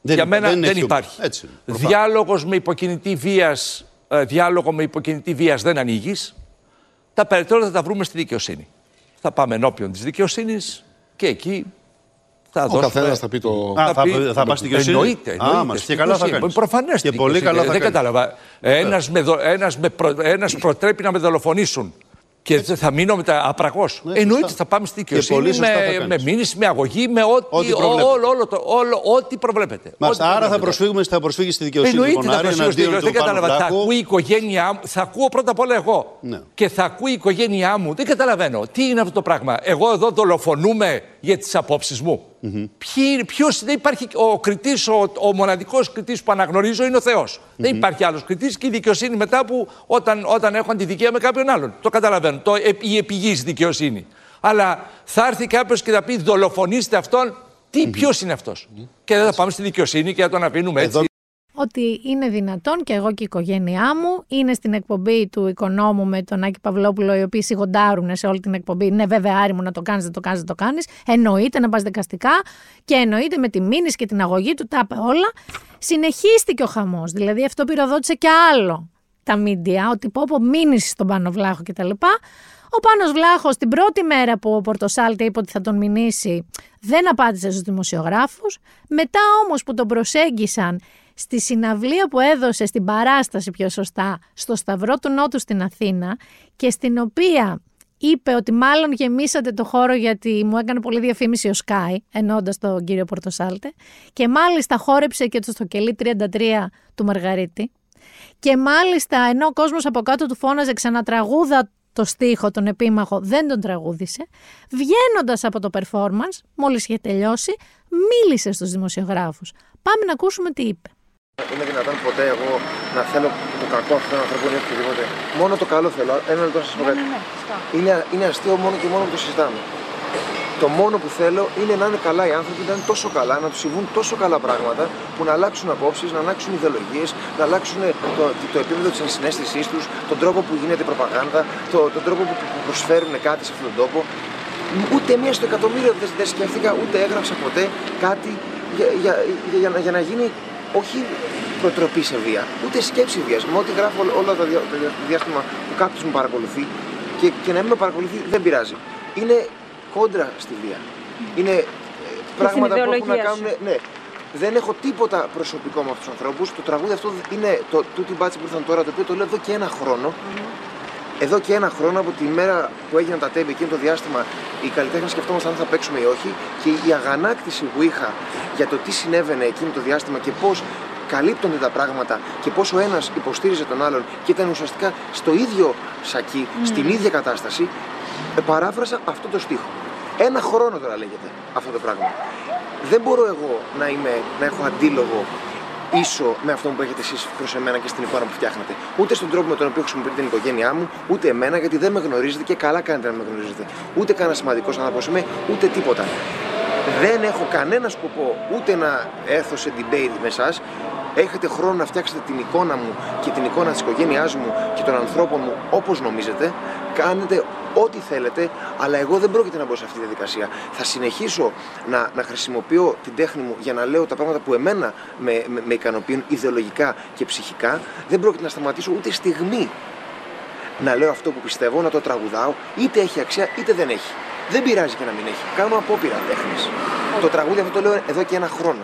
Δεν για υπά- μένα δεν είναι δεν, χιούμορ. υπάρχει. Έτσι είναι, προφανώς. Διάλογος με υποκινητή βίας, ε, διάλογο με υποκινητή βίας δεν ανοίγεις. Τα περαιτέρω θα τα βρούμε στη δικαιοσύνη. Θα πάμε ενώπιον της δικαιοσύνης και εκεί θα Ο δώσουμε... καθένας θα πει το- θα Α, θα πει- πει- θα πάει στη δικαιοσύνη. Εννοείται. Α, εννοείται, μας, στη και καλά θα δικαιοσύνη. κάνεις. Προφανές Και στη πολύ δικαιοσύνη. καλά θα Δεν κάνεις. κατάλαβα. Ένας, με, δο- ένας, με προ- ένας προτρέπει να με δολοφονήσουν. Και θα μείνω μετά απραγώς. Εννοείται θα πάμε στη Ναι, Και πολύ δικαιοσύνη σωστά θα με, με κάνεις. μήνυση, με αγωγή, με ό,τι, Ό,τι ό, προβλέπεται. όλο, όλο, το- όλο, ό,τι προβλέπετε. Μάλιστα, Ό,τι άρα θα προβλέπετε. προσφύγουμε, θα προσφύγει στη δικαιοσύνη. Εννοείται λοιπόν, θα Άρη, προσφύγω στη εναντίον δικαιοσύνη. Δεν του Πάνου κατάλαβα. Θα Βλάχου. ακούει η οικογένειά μου. Θα ακούω πρώτα απ' όλα εγώ. Ναι. Και θα ακούει η οικογένειά μου. Δεν καταλαβαίνω. Τι είναι αυτό το πράγμα. Εγώ εδώ δολοφονούμε για τις απόψεις μου. Ποιοι- Ποιος, δεν υπάρχει ο κριτής, ο, ο μοναδικός κριτής που αναγνωρίζω είναι ο θεος Δεν υπάρχει άλλος κριτής και η δικαιοσύνη μετά που όταν, όταν έχω αντιδικία με κάποιον άλλον. Το καταλαβαίνω. Το, ε- η επιγής δικαιοσύνη. Αλλά θα έρθει κάποιος και θα πει δολοφονήστε αυτόν. Τι, ποιος είναι αυτός; Και δεν θα πάμε στη δικαιοσύνη και θα τον αφήνουμε έτσι. Ότι είναι δυνατόν και εγώ και η οικογένειά μου είναι στην εκπομπή του οικονόμου με τον Άκη Παυλόπουλο, οι οποίοι σιγοντάρουν σε όλη την εκπομπή. Ναι, βέβαια, Άρη μου να το κάνεις, δεν το κάνεις, δεν το κάνεις. Εννοείται να πας δικαστικά και εννοείται με τη μήνυση και την αγωγή του, τα είπε όλα. Συνεχίστηκε ο χαμός. Δηλαδή, αυτό πυροδότησε και άλλο τα μίντια, ότι πω πω μήνυση στον Πάνο Βλάχο κτλ. Ο Πάνος Βλάχος την πρώτη μέρα που ο Πορτοσάλτη είπε ότι θα τον μηνύσει δεν απάντησε στους δημοσιογράφους. Μετά όμως που τον προσέγγισαν στη συναυλία που έδωσε στην παράσταση πιο σωστά στο Σταυρό του Νότου στην Αθήνα και στην οποία είπε ότι μάλλον γεμίσατε το χώρο γιατί μου έκανε πολύ διαφήμιση ο Sky, ενώντας τον κύριο Πορτοσάλτε και μάλιστα χόρεψε και το στο κελί 33 του Μαργαρίτη και μάλιστα ενώ ο κόσμος από κάτω του φώναζε ξανατραγούδα το στίχο, τον επίμαχο, δεν τον τραγούδισε. Βγαίνοντας από το performance, μόλις είχε τελειώσει, μίλησε στους δημοσιογράφους. Πάμε να ακούσουμε τι είπε. Είναι δυνατόν ποτέ εγώ να θέλω το κακό αυτού του ανθρώπου ή οτιδήποτε. Μόνο το καλό θέλω. Ένα λεπτό να σας πω κάτι. Είναι, είναι αστείο μόνο και μόνο που το συζητάμε. Το μόνο που θέλω είναι να είναι καλά οι άνθρωποι, να είναι τόσο καλά, να τους συμβούν τόσο καλά πράγματα που να αλλάξουν απόψεις, να αλλάξουν ιδεολογίες, να αλλάξουν το, το επίπεδο της ενσυναίσθησής τους, τον τρόπο που γίνεται προπαγάνδα, το, τον τρόπο που, που προσφέρουν κάτι σε αυτόν τον τόπο. Ούτε μία στο εκατομμύριο δεν, δεν σκέφτηκα, ούτε έγραψα ποτέ κάτι για, για, για, για, να, για να γίνει όχι προτροπή σε βία, ούτε σκέψη βίας. Με ό,τι γράφω όλο- όλο το, δια- το δια- διάστημα που κάποιος με παρακολουθεί και, και να μην με παρακολουθεί δεν πειράζει. Είναι κόντρα στη βία. Είναι ε, πράγματα που έχουν να ιδεολογία κάνουν. Ναι, δεν έχω τίποτα προσωπικό με αυτούς τους ανθρώπους. Το τραγούδι αυτό είναι το τούτη μπάτση που ήρθαν τώρα, το οποίο το λέω εδώ και ένα χρόνο. Εδώ και ένα χρόνο από τη μέρα που έγιναν τα τέμπη, εκείνο το διάστημα, οι καλλιτέχνες σκεφτόμασταν αν θα παίξουμε ή όχι. Και η αγανάκτηση που είχα για το τι συνέβαινε εκείνο το διάστημα και πώς καλύπτονται τα πράγματα και πώ ο ένας υποστήριζε τον άλλον και ήταν ουσιαστικά στο ίδιο σακί, στην ίδια κατάσταση, ε, παράφρασα αυτό το στίχο. Ένα χρόνο τώρα λέγεται αυτό το πράγμα. Δεν μπορώ εγώ να, είμαι, να έχω αντίλογο ίσο με αυτό που έχετε εσείς προς εμένα και στην εικόνα που φτιάχνετε. Ούτε στον τρόπο με τον οποίο χρησιμοποιείτε την οικογένειά μου, ούτε εμένα, γιατί δεν με γνωρίζετε και καλά κάνετε να με γνωρίζετε. Ούτε κανένα σημαντικός άνθρωπος είμαι, ούτε τίποτα. Δεν έχω κανένα σκοπό ούτε να έρθω σε debate με εσάς. Έχετε χρόνο να φτιάξετε την εικόνα μου και την εικόνα της οικογένειάς μου και των ανθρώπων μου όπως νομίζετε. Κάνετε ό,τι θέλετε, αλλά εγώ δεν πρόκειται να μπω σε αυτή τη διαδικασία. Θα συνεχίσω να, να χρησιμοποιώ την τέχνη μου για να λέω τα πράγματα που εμένα με, με, με ικανοποιούν ιδεολογικά και ψυχικά. Δεν πρόκειται να σταματήσω ούτε στιγμή να λέω αυτό που πιστεύω, να το τραγουδάω, είτε έχει αξία είτε δεν έχει. Δεν πειράζει και να μην έχει. Κάνω απόπειρα τέχνης. Το τραγούδι αυτό το λέω εδώ και ένα χρόνο.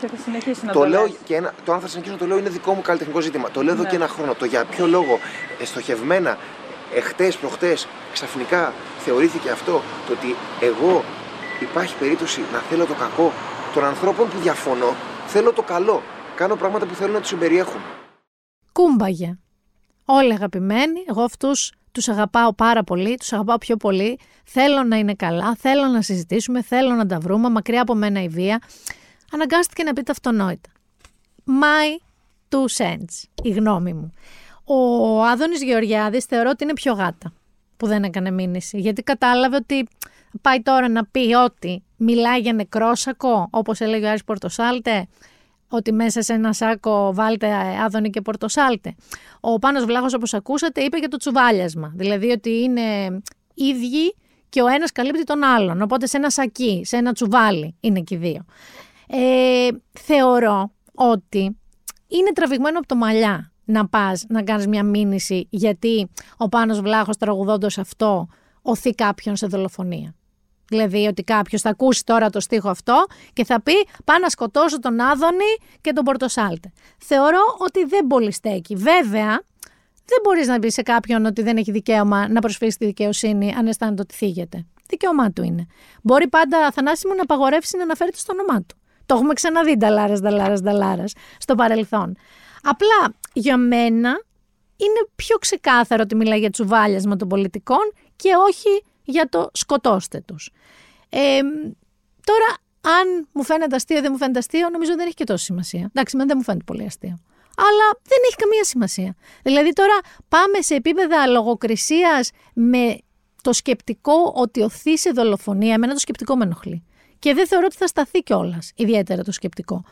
Και θα συνεχίσει να Το το, λέω λες. και ένα, το αν θα συνεχίσω να το λέω είναι δικό μου καλλιτεχνικό ζήτημα. Το λέω εδώ Ναι. και ένα χρόνο. Το για ποιο λόγο εστοχευμένα εχθές, προχτές, ξαφνικά θεωρήθηκε αυτό το ότι εγώ υπάρχει περίπτωση να θέλω το κακό των ανθρώπων που διαφωνώ. Θέλω το καλό. Κάνω πράγματα που θέλω να τους συμπεριέχουν. Κούμπαγε. Όλοι αγαπημένοι. Εγώ αυτούς τους αγαπάω πάρα πολύ. Τους αγαπάω πιο πολύ. Θέλω να είναι καλά. Θέλω να συζητήσουμε. Θέλω να τα βρούμε. Μακριά από μένα η βία. Αναγκάστηκε να πει τα αυτονόητα. My two cents. Η γνώμη μου. Ο Άδωνης Γεωργιάδης θεωρώ ότι είναι πιο γάτα που δεν έκανε μήνυση. Γιατί κατάλαβε ότι πάει τώρα να πει ότι μιλάει για νεκρόσακο, όπως έλεγε ο Άρης Πορτοσάλτε, ότι μέσα σε ένα σάκο βάλτε άδωνη και πορτοσάλτε. Ο Πάνος Βλάχος, όπως ακούσατε, είπε για το τσουβάλιασμα. Δηλαδή ότι είναι ίδιοι και ο ένας καλύπτει τον άλλον. Οπότε σε ένα σακί, σε ένα τσουβάλι είναι και οι δύο. Ε, θεωρώ ότι είναι τραβηγμένο από το μαλλιά να πας να κάνεις μια μήνυση γιατί ο Πάνος Βλάχος τραγουδώντας αυτό οθεί κάποιον σε δολοφονία. Δηλαδή ότι κάποιος θα ακούσει τώρα το στίχο αυτό και θα πει πάω να σκοτώσω τον Άδωνη και τον Πορτοσάλτε. Θεωρώ ότι δεν πολύ στέκει. Βέβαια, δεν μπορείς να πεις σε κάποιον ότι δεν έχει δικαίωμα να προσφύγει στη δικαιοσύνη αν αισθάνεται ότι θίγεται. Δικαίωμά του είναι. Μπορεί πάντα, Θανάση μου, να απαγορεύσει να αναφέρεται στο όνομά του. Το έχουμε ξαναδεί νταλάρας, νταλάρας, νταλάρας στο παρελθόν. Απλά για μένα είναι πιο ξεκάθαρο ότι μιλάει για τσουβάλιασμα των πολιτικών και όχι για το σκοτώστε τους. Ε, τώρα, αν μου φαίνεται αστείο ή δεν μου φαίνεται αστείο, νομίζω δεν έχει και τόση σημασία. Εντάξει, εμένα δεν μου φαίνεται πολύ αστείο. Αλλά δεν έχει καμία σημασία. Δηλαδή τώρα πάμε σε επίπεδα λογοκρισίας με το σκεπτικό ότι οθεί σε δολοφονία. Εμένα το σκεπτικό με ενοχλεί. Και δεν θεωρώ ότι θα σταθεί κιόλας, ιδιαίτερα το σκεπτικό.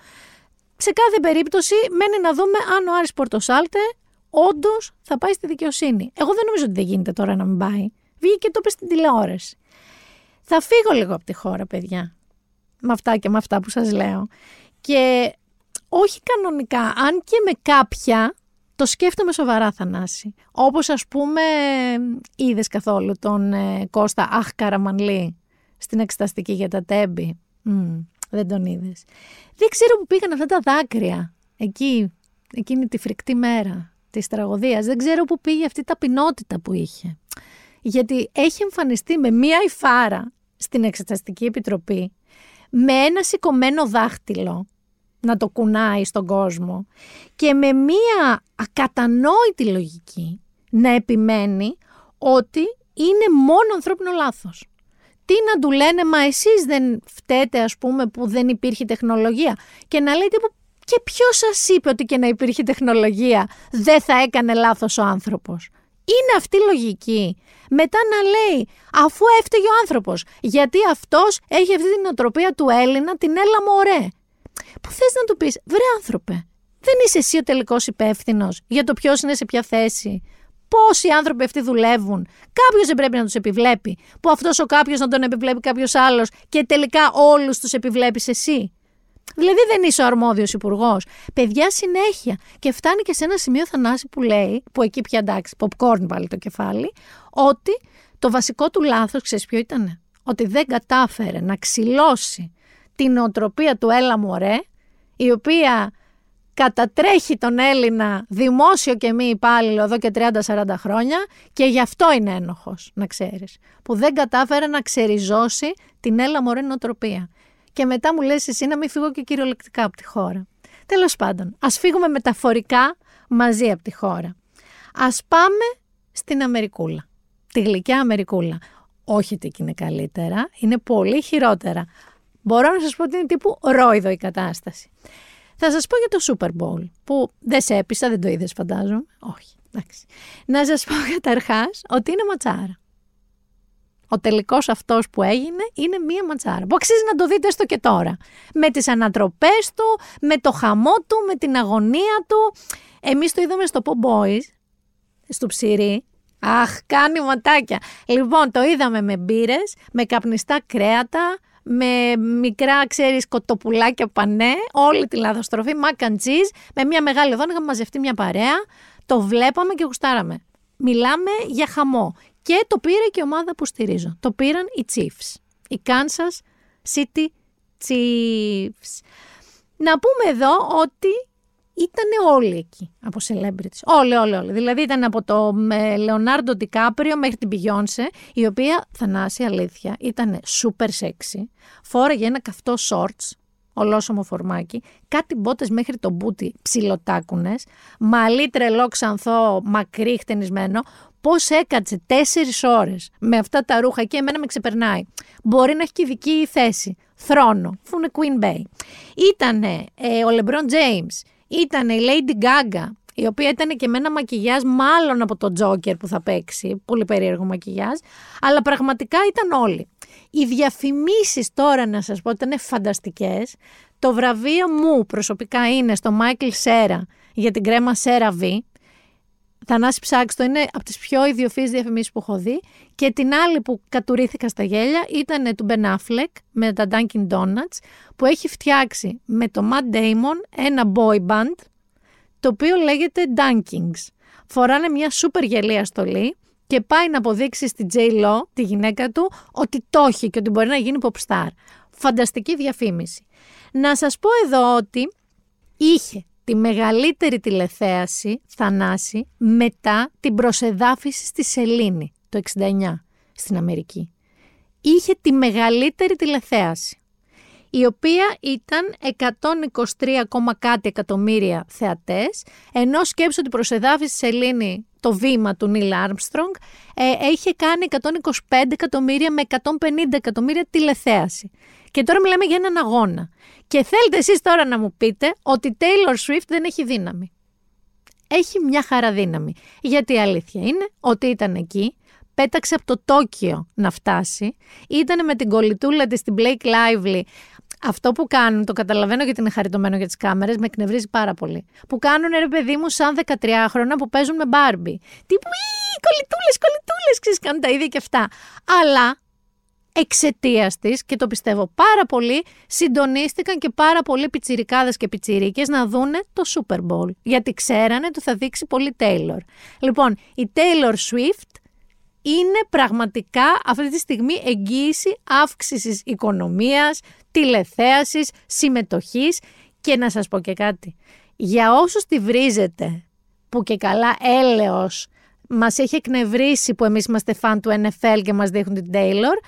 Σε κάθε περίπτωση, μένει να δούμε αν ο Άρης Πορτοσάλτε όντως θα πάει στη δικαιοσύνη. Εγώ δεν νομίζω ότι δεν γίνεται τώρα να μην πάει. Βγήκε και το είπε στην τηλεόραση. Θα φύγω λίγο από τη χώρα, παιδιά. Με αυτά και με αυτά που σας λέω. Και όχι κανονικά, αν και με κάποια, το σκέφτομαι σοβαρά, Θανάση. Όπως ας πούμε, είδες καθόλου τον ε, Κώστα Αχ Καραμανλή στην εξεταστική για τα τέμπη. Μμ, δεν τον είδες. Δεν ξέρω που πήγαν αυτά τα δάκρυα. Εκεί, εκείνη τη φρικτή μέρα της τραγωδίας. Δεν ξέρω που πήγε αυτή η ταπεινότητα που είχε. Γιατί έχει εμφανιστεί με μία υφάρα στην Εξεταστική Επιτροπή με ένα σηκωμένο δάχτυλο να το κουνάει στον κόσμο και με μία ακατανόητη λογική να επιμένει ότι είναι μόνο ανθρώπινο λάθος. Τι να του λένε, μα εσείς δεν φταίτε ας πούμε που δεν υπήρχε τεχνολογία και να λέει τύπου και ποιος σας είπε ότι και να υπήρχε τεχνολογία δεν θα έκανε λάθος ο άνθρωπος; Είναι αυτή η λογική. Μετά να λέει, αφού έφταιγε ο άνθρωπος, γιατί αυτός έχει αυτή την οτροπία του Έλληνα, την έλα μωρέ. Που θες να του πεις, βρε άνθρωπε, δεν είσαι εσύ ο τελικός υπεύθυνος για το ποιος είναι σε ποια θέση. Πόσοι άνθρωποι αυτοί δουλεύουν. Κάποιος δεν πρέπει να τους επιβλέπει. Που αυτός ο κάποιος να τον επιβλέπει κάποιος άλλος και τελικά όλους τους επιβλέπεις εσύ. Δηλαδή δεν είσαι ο αρμόδιος υπουργός. Παιδιά συνέχεια. Και φτάνει και σε ένα σημείο θανάση που λέει, που εκεί πια εντάξει, popcorn βάλει το κεφάλι, ότι το βασικό του λάθος, ξέρεις ποιο ήταν. Ότι δεν κατάφερε να ξυλώσει την οτροπία του έλα μωρέ, η οποία κατατρέχει τον Έλληνα δημόσιο και μη υπάλληλο εδώ και 30-40 χρόνια και γι' αυτό είναι ένοχος, να ξέρεις. Που δεν κατάφερε να ξεριζώσει την έλα μωρέ νοοτροπία. Και μετά μου λες εσύ να μην φύγω και κυριολεκτικά από τη χώρα. Τέλος πάντων, ας φύγουμε μεταφορικά μαζί από τη χώρα. Ας πάμε στην Αμερικούλα. Τη γλυκιά Αμερικούλα. Όχι ότι εκεί είναι καλύτερα, είναι πολύ χειρότερα. Μπορώ να σας πω ότι είναι τύπου ρόιδο η κατάσταση. Θα σας πω για το Super Bowl, που δεν σε έπεισα, δεν το είδες φαντάζομαι. Όχι, εντάξει. Να σας πω καταρχάς ότι είναι ματσάρα. Ο τελικός αυτός που έγινε είναι μία ματσάρα, που αξίζει να το δείτε στο και τώρα. Με τις ανατροπές του, με το χαμό του, με την αγωνία του. Εμείς το είδαμε στο Pop Boys, στο ψυρί, Αχ, κάνει ματάκια. Λοιπόν, το είδαμε με μπύρες, με καπνιστά κρέατα, με μικρά, ξέρεις, κοτοπουλάκια πανέ, όλη τη λαδοστροφή, mac and cheese, με μια μεγάλη οδόνη, είχαμε μαζευτεί μια παρέα, το βλέπαμε και γουστάραμε. Μιλάμε για χαμό. Και το πήρε και η ομάδα που στηρίζω. Το πήραν οι Chiefs. Οι Kansas City Chiefs. Να πούμε εδώ ότι ήταν όλοι εκεί από celebrities. Όλοι, όλοι, όλοι. Δηλαδή ήταν από το Λεωνάρντο Ντικάπριο μέχρι την Πιγιόνσε, η οποία, θανάση αλήθεια, ήταν super sexy. Φόραγε ένα καυτό shorts, ολόσωμο φορμάκι, κάτι μπότες μέχρι το μπούτι ψιλοτάκουνες, μαλλί τρελό ξανθό, μακρύ χτενισμένο. Πώς έκατσε τέσσερις ώρες με αυτά τα ρούχα και εμένα με ξεπερνάει. Μπορεί να έχει και ειδική θέση. Θρόνο, αφού είναι Queen Bay. Ήτανε ε, ο LeBron James, ήταν η Lady Gaga, η οποία ήταν και με ένα μακιγιάζ μάλλον από τον Τζόκερ που θα παίξει, πολύ περίεργο μακιγιάζ, αλλά πραγματικά ήταν όλοι. Οι διαφημίσεις τώρα να σας πω ήταν φανταστικές. Το βραβείο μου προσωπικά είναι στο Michael Σέρα για την κρέμα Σέρα V. Θανάση ψάξτο είναι από τις πιο ιδιοφύης διαφημίσεις που έχω δει και την άλλη που κατουρίθηκα στα γέλια ήταν του Ben Affleck με τα Dunkin Donuts που έχει φτιάξει με το Matt Damon ένα boy band το οποίο λέγεται Dunkings. Φοράνε μια σούπερ γελία στολή και πάει να αποδείξει στη J. Lo, τη γυναίκα του, ότι το έχει και ότι μπορεί να γίνει pop star. Φανταστική διαφήμιση. Να σας πω εδώ ότι είχε τη μεγαλύτερη τηλεθέαση, Θανάση, μετά την προσεδάφιση στη Σελήνη το 69 στην Αμερική. Είχε τη μεγαλύτερη τηλεθέαση, η οποία ήταν 123, κάτι εκατομμύρια θεατές, ενώ σκέψω ότι προσεδάφιση στη Σελήνη το βήμα του Νίλ Άρμστρονγκ ε, είχε κάνει 125 εκατομμύρια με 150 εκατομμύρια τηλεθέαση. Και τώρα μιλάμε για έναν αγώνα. Και θέλετε εσείς τώρα να μου πείτε ότι Taylor Swift δεν έχει δύναμη. Έχει μια χαρά δύναμη. Γιατί η αλήθεια είναι ότι ήταν εκεί, πέταξε από το Τόκιο να φτάσει, ήταν με την κολλητούλα της στην Blake Lively. Αυτό που κάνουν, το καταλαβαίνω γιατί είναι χαριτωμένο για τις κάμερες, με εκνευρίζει πάρα πολύ. Που κάνουν ρε παιδί μου σαν 13 χρόνια που παίζουν με Barbie. Τύπου, κολλητούλες, κολλητούλες, ξέρεις, κάνουν τα ίδια και αυτά. Αλλά εξαιτίας της, και το πιστεύω πάρα πολύ, συντονίστηκαν και πάρα πολλοί πιτσιρικάδες και πιτσιρίκες να δούνε το Super Bowl. Γιατί ξέρανε ότι θα δείξει πολύ Taylor. Λοιπόν, η Taylor Swift είναι πραγματικά αυτή τη στιγμή εγγύηση αύξησης οικονομίας, τηλεθέασης, συμμετοχής και να σας πω και κάτι. Για όσους τη βρίζετε που και καλά έλεος μας έχει εκνευρίσει που εμείς είμαστε φαν του NFL και μας δείχνουν την Taylor,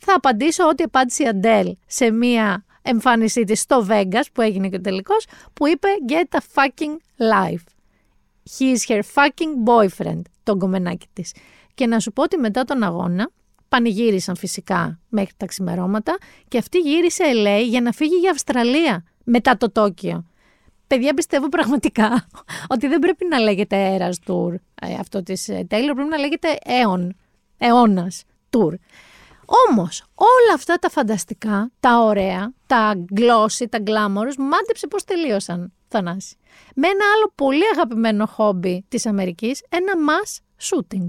θα απαντήσω ό,τι απάντησε η Αντέλ σε μία εμφάνισή της στο Vegas που έγινε και ο τελικός που είπε get a fucking life. He is her fucking boyfriend, τον κομμενάκι της. Και να σου πω ότι μετά τον αγώνα πανηγύρισαν φυσικά μέχρι τα ξημερώματα και αυτή γύρισε LA για να φύγει για Αυστραλία μετά το Τόκιο. Παιδιά, πιστεύω πραγματικά ότι δεν πρέπει να λέγεται Eras Tour ε, αυτό της Taylor, πρέπει να λέγεται Aeon, αιώνας Tour. Όμως όλα αυτά τα φανταστικά, τα ωραία, τα glossy, τα glamorous, μάντεψε πώς τελείωσαν, Θανάση. Με ένα άλλο πολύ αγαπημένο χόμπι της Αμερικής, ένα mass shooting.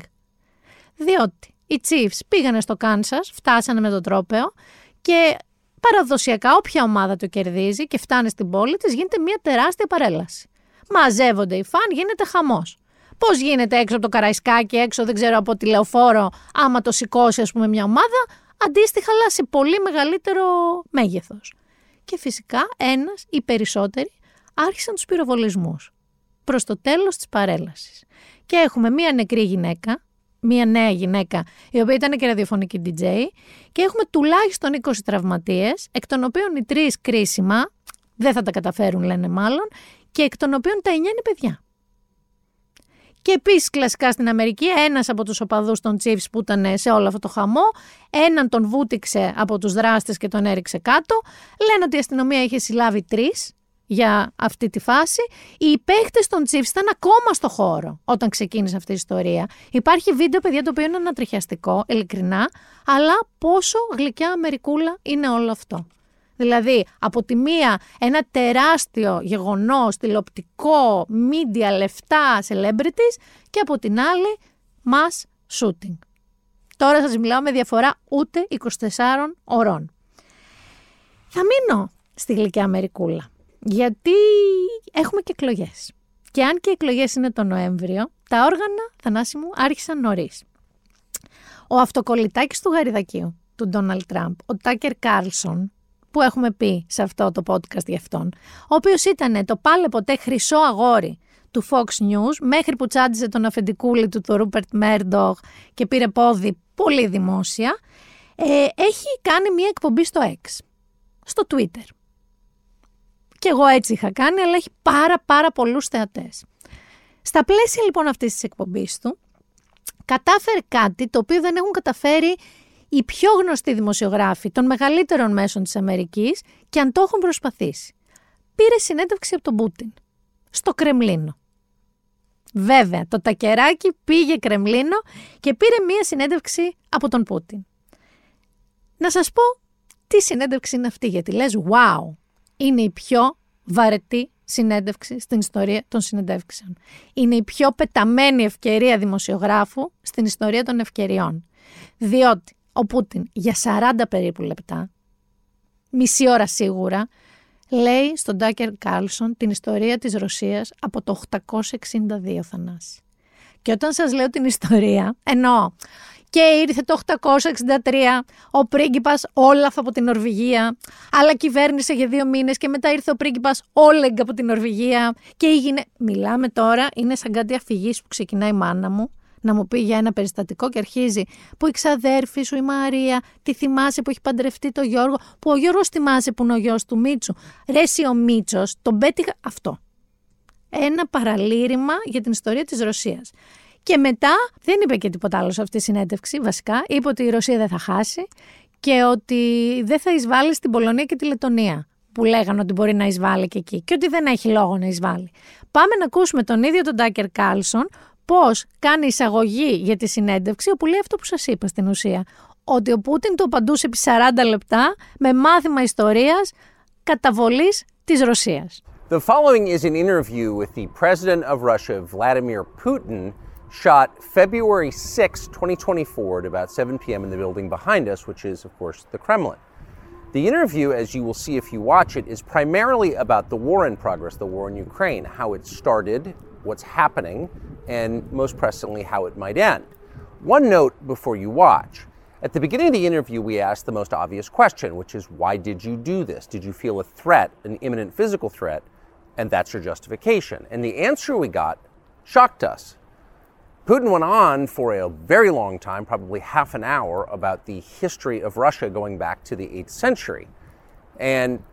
Διότι οι Chiefs πήγανε στο Kansas, φτάσανε με το τρόπεο και Παραδοσιακά, όποια ομάδα το κερδίζει και φτάνει στην πόλη της, γίνεται μια τεράστια παρέλαση. Μαζεύονται οι φαν, γίνεται χαμός. Πώς γίνεται έξω από το Καραϊσκάκι, έξω δεν ξέρω από τη λεωφόρο, άμα το σηκώσει, ας πούμε, μια ομάδα, αντίστοιχα, αλλά σε πολύ μεγαλύτερο μέγεθος. Και φυσικά ένας ή περισσότεροι άρχισαν τους πυροβολισμούς προς το τέλος της παρέλασης. Και έχουμε μία νεκρή γυναίκα, μία νέα γυναίκα, η οποία ήταν και ραδιοφωνική DJ, και έχουμε τουλάχιστον 20 τραυματίες, εκ των οποίων οι τρεις κρίσιμα, δεν θα τα καταφέρουν λένε μάλλον, και εκ των οποίων τα 9 είναι παιδιά. Και επίσης κλασικά στην Αμερική, ένας από τους οπαδούς των Chiefs που ήταν σε όλο αυτό το χαμό, έναν τον βούτυξε από τους δράστες και τον έριξε κάτω. Λένε ότι η αστυνομία είχε συλλάβει τρεις για αυτή τη φάση. Οι παίχτες των Chiefs ήταν ακόμα στο χώρο όταν ξεκίνησε αυτή η ιστορία. Υπάρχει βίντεο, παιδιά, το οποίο είναι ανατριχιαστικό, ειλικρινά, αλλά πόσο γλυκιά Αμερικούλα είναι όλο αυτό. Δηλαδή, από τη μία ένα τεράστιο γεγονός, τηλεοπτικό, media, λεφτά, celebrities και από την άλλη mass shooting. Τώρα σας μιλάω με διαφορά ούτε 24 ωρών. Θα μείνω στη γλυκιά Αμερικούλα, γιατί έχουμε και εκλογές. Και αν και οι εκλογές είναι το Νοέμβριο, τα όργανα Θανάση μου άρχισαν νωρίς. Ο αυτοκολλητάκης του γαριδακίου, του Ντόναλτ Τραμπ, ο Τάκερ Κάρλσον, που έχουμε πει σε αυτό το podcast για αυτόν, ο οποίος ήταν το πάλαι ποτέ χρυσό αγόρι του Fox News, μέχρι που τσάντιζε τον αφεντικούλη του, το Ρούπερτ Μέρντοχ και πήρε πόδι πολύ δημόσια, ε, έχει κάνει μια εκπομπή στο X, στο Twitter. Και εγώ έτσι είχα κάνει, αλλά έχει πάρα πάρα πολλούς θεατές. Στα πλαίσια λοιπόν αυτής της εκπομπής του, κατάφερε κάτι το οποίο δεν έχουν καταφέρει οι πιο γνωστοί δημοσιογράφοι των μεγαλύτερων μέσων της Αμερικής και αν το έχουν προσπαθήσει. Πήρε συνέντευξη από τον Πούτιν, στο Κρεμλίνο. Βέβαια, το τακεράκι πήγε Κρεμλίνο και πήρε μία συνέντευξη από τον Πούτιν. Να σας πω τι συνέντευξη είναι αυτή, γιατί λες wow, είναι η πιο βαρετή συνέντευξη στην ιστορία των συνεντεύξεων. Είναι η πιο πεταμένη ευκαιρία δημοσιογράφου στην ιστορία των ευκαιριών. Διότι ο Πούτιν για 40 περίπου λεπτά, μισή ώρα σίγουρα, λέει στον Ντάκερ Κάλσον την ιστορία της Ρωσίας από το 862 Θανάση. Και όταν σας λέω την ιστορία, εννοώ και ήρθε το 863 ο πρίγκιπας Όλαφ από την Νορβηγία, αλλά κυβέρνησε για δύο μήνες και μετά ήρθε ο πρίγκιπας Όλεγκ από την Νορβηγία και έγινε... Μιλάμε τώρα, είναι σαν κάτι αφηγής που ξεκινάει η μάνα μου, να μου πει για ένα περιστατικό και αρχίζει που η ξαδέρφη σου η Μαρία, τη θυμάσαι που έχει παντρευτεί το Γιώργο, που ο Γιώργος θυμάσαι που είναι ο γιος του Μίτσου. Ρε ο Μίτσος, τον πέτυχα αυτό. Ένα παραλήρημα για την ιστορία της Ρωσίας. Και μετά δεν είπε και τίποτα άλλο σε αυτή τη συνέντευξη, βασικά. Είπε ότι η Ρωσία δεν θα χάσει και ότι δεν θα εισβάλλει στην Πολωνία και τη Λετωνία που λέγανε ότι μπορεί να εισβάλλει και εκεί και ότι δεν έχει λόγο να εισβάλλει. Πάμε να ακούσουμε τον ίδιο τον Τάκερ Κάλσον πώς κάνει εισαγωγή για τη συνέντευξη όπου λέει αυτό που σας είπα στην ουσία. Ότι ο Πούτιν το απαντούσε επί 40 λεπτά με μάθημα ιστορίας καταβολής της Ρωσίας. The following is an interview with the president of Russia, Vladimir Putin, shot February 6, 2024 at about 7 p.m. in the building behind us, which is, of course, the Kremlin. The interview, as you will see if you watch it, is primarily about the war in progress, the war in Ukraine, how it started, what's happening, and most presently, how it might end. One note before you watch. At the beginning of the interview, we asked the most obvious question, which is why did you do this? Did you feel a threat, an imminent physical threat? And that's your justification. And the answer we got shocked us. Putin went on for a very long time, probably half an hour, about the history of Russia going back to the 8th century. And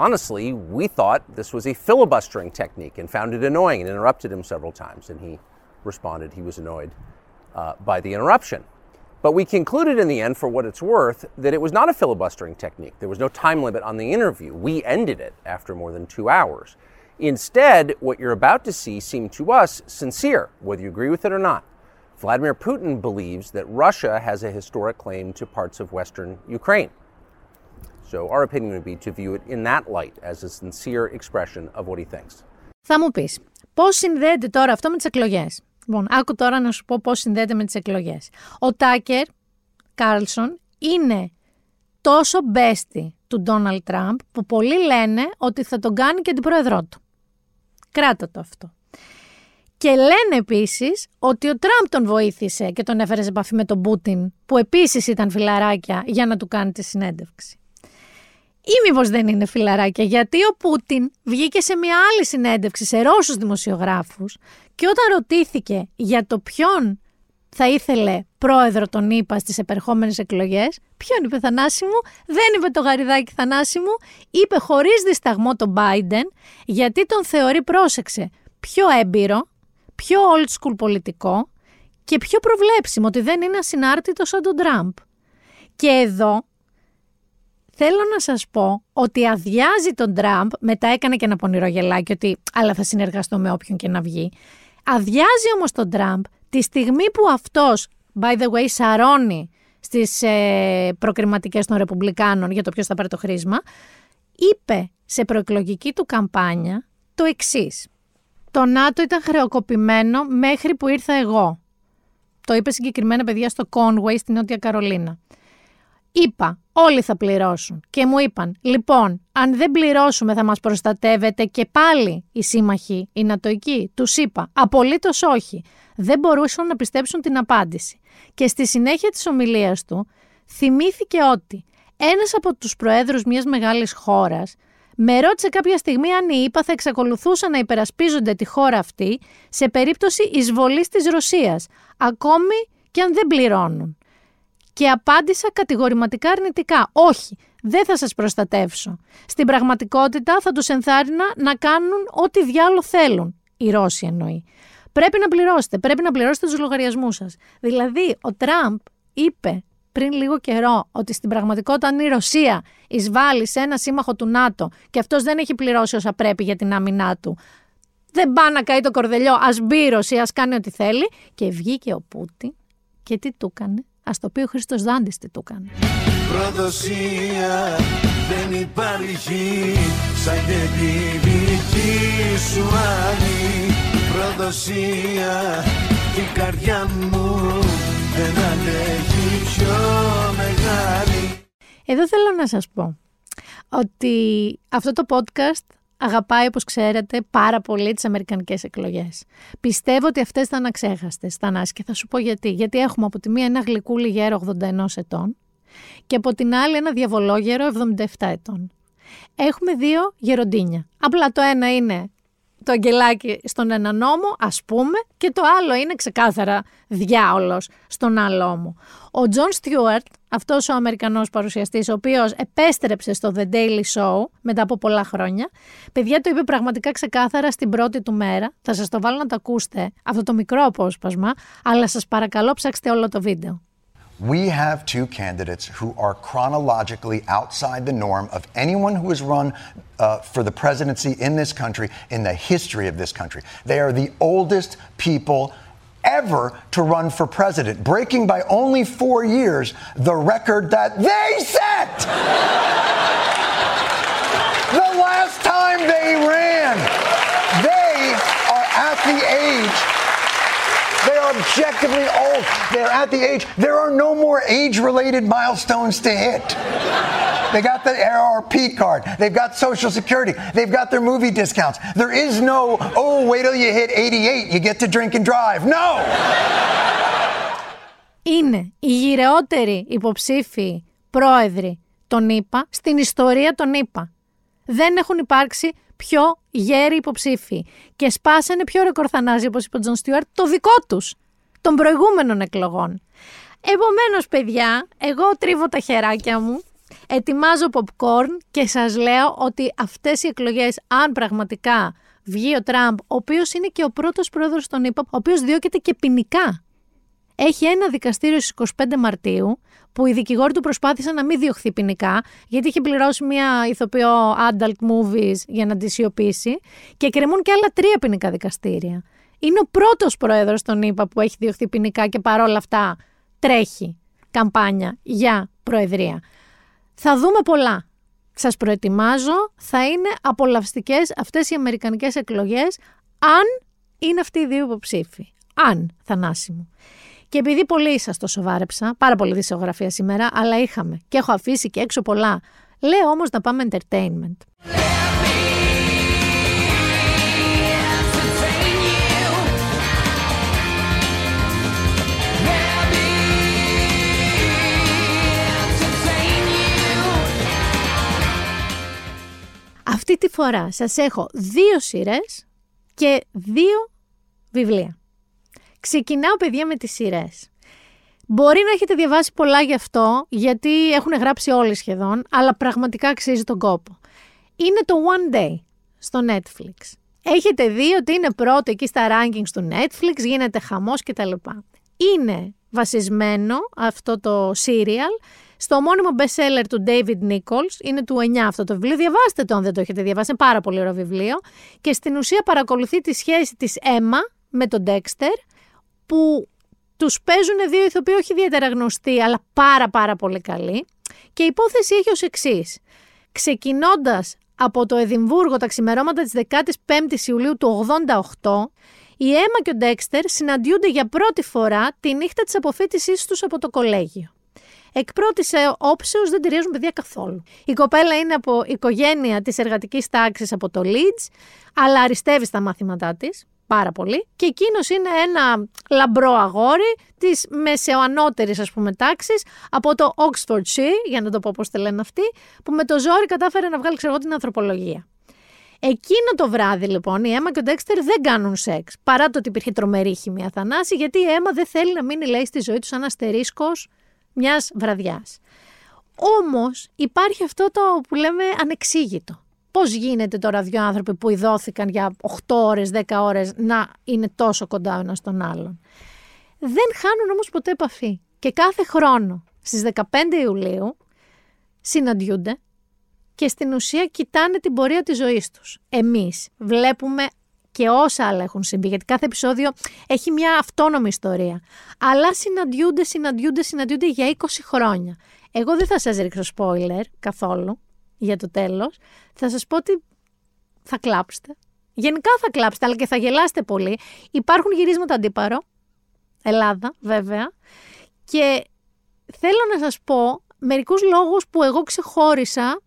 honestly, we thought this was a filibustering technique and found it annoying and interrupted him several times. And he responded he was annoyed uh, by the interruption. But we concluded in the end, for what it's worth, that it was not a filibustering technique. There was no time limit on the interview. We ended it after more than two hours. Instead, what you're about to see seemed to us sincere, whether you agree with it or not. Vladimir Putin believes that Russia has a historic claim to parts of western Ukraine. So our opinion would be to view it in that light as a sincere expression of what he thinks. Θα μου πεις, πώς συνδέεται τώρα αυτό με τις εκλογές; Λοιπόν, άκου τώρα να σου πω πώς συνδέεται με τις εκλογές. Ο Τάκερ Κάρλσον είναι τόσο bestie του Ντόναλτ Τραμπ που πολλοί λένε ότι θα τον κάνει και αντιπρόεδρό του. Κράτα το αυτό. Και λένε επίσης ότι ο Τραμπ τον βοήθησε και τον έφερε σε επαφή με τον Πούτιν, που επίσης ήταν φιλαράκια, για να του κάνει τη συνέντευξη. Ή μήπως δεν είναι φιλαράκια, γιατί ο Πούτιν βγήκε σε μια άλλη συνέντευξη σε Ρώσους δημοσιογράφους και όταν ρωτήθηκε για το ποιον θα ήθελε πρόεδρο τον είπα στις επερχόμενες εκλογές, ποιον είπε Θανάση μου, δεν είπε το γαριδάκι Θανάση μου, είπε χωρίς δισταγμό τον Biden, γιατί τον θεωρεί, πρόσεξε, πιο έμπειρο, πιο old school πολιτικό και πιο προβλέψιμο, ότι δεν είναι ασυνάρτητο σαν τον Τραμπ. Και εδώ θέλω να σας πω ότι αδειάζει τον Τραμπ, μετά έκανε και ένα πονηρό γελάκι ότι αλλά θα συνεργαστώ με όποιον και να βγει, αδειάζει όμως τον Τραμπ τη στιγμή που αυτός, by the way, σαρώνει στις ε, προκριματικές των Ρεπουμπλικάνων για το ποιος θα πάρει το χρήσμα, είπε σε προεκλογική του καμπάνια το εξής. Το ΝΑΤΟ ήταν χρεοκοπημένο μέχρι που ήρθα εγώ. Το είπε συγκεκριμένα παιδιά στο Conway στη Νότια Καρολίνα. Είπα, όλοι θα πληρώσουν. Και μου είπαν, λοιπόν, αν δεν πληρώσουμε θα μας προστατεύετε και πάλι οι σύμμαχοι, οι νατοικοί. Τους είπα, απολύτως όχι. Δεν μπορούσαν να πιστέψουν την απάντηση. Και στη συνέχεια της ομιλίας του θυμήθηκε ότι ένας από τους προέδρους μιας μεγάλης χώρας με ρώτησε κάποια στιγμή αν οι ΗΠΑ θα εξακολουθούσαν να υπερασπίζονται τη χώρα αυτή σε περίπτωση εισβολής της Ρωσίας, ακόμη και αν δεν πληρώνουν. Και απάντησα κατηγορηματικά αρνητικά. Όχι, δεν θα σας προστατεύσω. Στην πραγματικότητα θα τους ενθάρρυνα να κάνουν ό,τι διάλο θέλουν. Οι Ρώσοι εννοεί. Πρέπει να πληρώσετε, πρέπει να πληρώσετε τους λογαριασμούς σας. Δηλαδή, ο Τραμπ είπε πριν λίγο καιρό ότι στην πραγματικότητα αν η Ρωσία εισβάλλει σε ένα σύμμαχο του ΝΑΤΟ και αυτός δεν έχει πληρώσει όσα πρέπει για την άμυνά του, δεν πάει να καεί το κορδελιό, ας μπει η Ρωσία, ας κάνει ό,τι θέλει. Και βγήκε ο Πούτιν και τι του έκανε; Ας το πει ο Χρήστος Δάντης τι του έκανε. Προδοσία δεν υπάρχει σαν και τη δική σου άλλη Προδοσία και η καρδιά μου δεν αντέχει πιο μεγάλη Εδώ θέλω να σας πω ότι αυτό το podcast αγαπάει, όπως ξέρετε, πάρα πολύ τις αμερικανικές εκλογές. Πιστεύω ότι αυτές θα αναξέχαστες, Θανάση, και θα σου πω γιατί. Γιατί έχουμε από τη μία ένα γλυκούλι γέρο 81 ετών και από την άλλη ένα διαβολόγερο 77 ετών. Έχουμε δύο γεροντίνια. Απλά το ένα είναι το αγγελάκι στον ένα νόμο, ας πούμε, και το άλλο είναι ξεκάθαρα διάολος στον άλλο νόμο. Ο Τζον Στιούαρτ, αυτός ο Αμερικανός παρουσιαστής, ο οποίος επέστρεψε στο The Daily Show μετά από πολλά χρόνια, παιδιά το είπε πραγματικά ξεκάθαρα στην πρώτη του μέρα. Θα σας το βάλω να το ακούσετε, αυτό το μικρό απόσπασμα, αλλά σας παρακαλώ ψάξτε όλο το βίντεο. We have two candidates who are chronologically outside the norm of anyone who has run uh, for the presidency in this country, in the history of this country. They are the oldest people ever to run for president, breaking by only four years the record that they set. the last time they ran, they are at the age objectively old. They're at the age. There are no more age related milestones to hit. They got the ARP card. They've got Social Security. They've got their movie discounts. There is no, oh, wait till you hit 88, you get to drink and drive. No! Είναι οι γηραιότεροι υποψήφοι πρόεδροι των ΗΠΑ στην ιστορία των ΗΠΑ. Δεν έχουν υπάρξει πιο γέροι υποψήφοι και σπάσανε ποιο ρεκόρ, Θανάση, όπως είπε ο Τζον Στιούαρτ, το δικό τους, των προηγούμενων εκλογών. Επομένως, παιδιά, εγώ τρίβω τα χεράκια μου, ετοιμάζω popcorn και σας λέω ότι αυτές οι εκλογές, αν πραγματικά βγει ο Τραμπ, ο οποίος είναι και ο πρώτος πρόεδρος των ΗΠΑ, ο οποίος διώκεται και ποινικά. Έχει ένα δικαστήριο στις 25 Μαρτίου που οι δικηγόροι του προσπάθησαν να μην διωχθεί ποινικά, γιατί είχε πληρώσει μια ηθοποιό adult movies για να τη σιωπήσει και κρεμούν και άλλα τρία ποινικά δικαστήρια. Είναι ο πρώτος πρόεδρος των ΗΠΑ που έχει διωχθεί ποινικά και παρόλα αυτά τρέχει καμπάνια για προεδρία. Θα δούμε πολλά. Σας προετοιμάζω, θα είναι απολαυστικές αυτές οι αμερικανικές εκλογές, αν είναι αυτοί οι δύο υποψήφοι. Αν, Θανάση μου. Και επειδή πολύ σας το σοβάρεψα, πάρα πολύ δισογραφία σήμερα, αλλά είχαμε και έχω αφήσει και έξω πολλά. Λέω όμως να πάμε entertainment. Αυτή τη φορά σας έχω δύο σειρές και δύο βιβλία. Ξεκινάω, παιδιά, με τις σειρές. Μπορεί να έχετε διαβάσει πολλά γι' αυτό, γιατί έχουν γράψει όλοι σχεδόν, αλλά πραγματικά αξίζει τον κόπο. Είναι το One Day στο Netflix. Έχετε δει ότι είναι πρώτο εκεί στα rankings του Netflix, γίνεται χαμός κτλ. Είναι βασισμένο αυτό το serial στο μόνιμο bestseller του David Nichols, είναι του 9 αυτό το βιβλίο. Διαβάστε το αν δεν το έχετε διαβάσει, είναι πάρα πολύ ωραίο βιβλίο. Και στην ουσία παρακολουθεί τη σχέση της Emma με τον Dexter, που τους παίζουν δύο ηθοποιοί όχι ιδιαίτερα γνωστοί, αλλά πάρα πάρα πολύ καλοί. Και η υπόθεση έχει ως εξής. Ξεκινώντας από το Εδιμβούργο τα ξημερώματα της 15ης Ιουλίου του 88, η Έμα και ο Ντέξτερ συναντιούνται για πρώτη φορά τη νύχτα της αποφύτισής τους από το κολέγιο. Εκ πρώτης όψεως δεν ταιριάζουν παιδιά καθόλου. Η κοπέλα είναι από οικογένεια της εργατικής τάξης από το Leeds, αλλά αριστεύει στα μαθήματά της πάρα πολύ. Και εκείνος είναι ένα λαμπρό αγόρι της μεσαιοανώτερη, ας πούμε, τάξης από το Oxfordshire, για να το πω πώς τη λένε αυτοί, που με το ζόρι κατάφερε να βγάλει, ξέρω την ανθρωπολογία. Εκείνο το βράδυ λοιπόν η Έμα και ο Ντέξτερ δεν κάνουν σεξ. Παρά το ότι υπήρχε τρομερή χημία θανάση, γιατί η Έμα δεν θέλει να μείνει, λέει, στη ζωή τους σαν αστερίσκος μιας βραδιάς. Όμως υπάρχει αυτό το που λέμε ανεξήγητο. Πώς γίνεται τώρα δύο άνθρωποι που ειδώθηκαν για 8 ώρες, 10 ώρες να είναι τόσο κοντά ο ένας στον άλλον; Δεν χάνουν όμως ποτέ επαφή. Και κάθε χρόνο στις 15 Ιουλίου συναντιούνται και στην ουσία κοιτάνε την πορεία της ζωής τους. Εμείς βλέπουμε και όσα άλλα έχουν συμβεί, γιατί κάθε επεισόδιο έχει μια αυτόνομη ιστορία. Αλλά συναντιούνται, συναντιούνται, συναντιούνται για 20 χρόνια. Εγώ δεν θα σας ρίξω spoiler καθόλου για το τέλος. Θα σας πω ότι θα κλάψετε. Γενικά θα κλάψετε, αλλά και θα γελάσετε πολύ. Υπάρχουν γυρίσματα αντίπαρο. Ελλάδα, βέβαια. Και θέλω να σας πω μερικούς λόγους που εγώ ξεχώρισα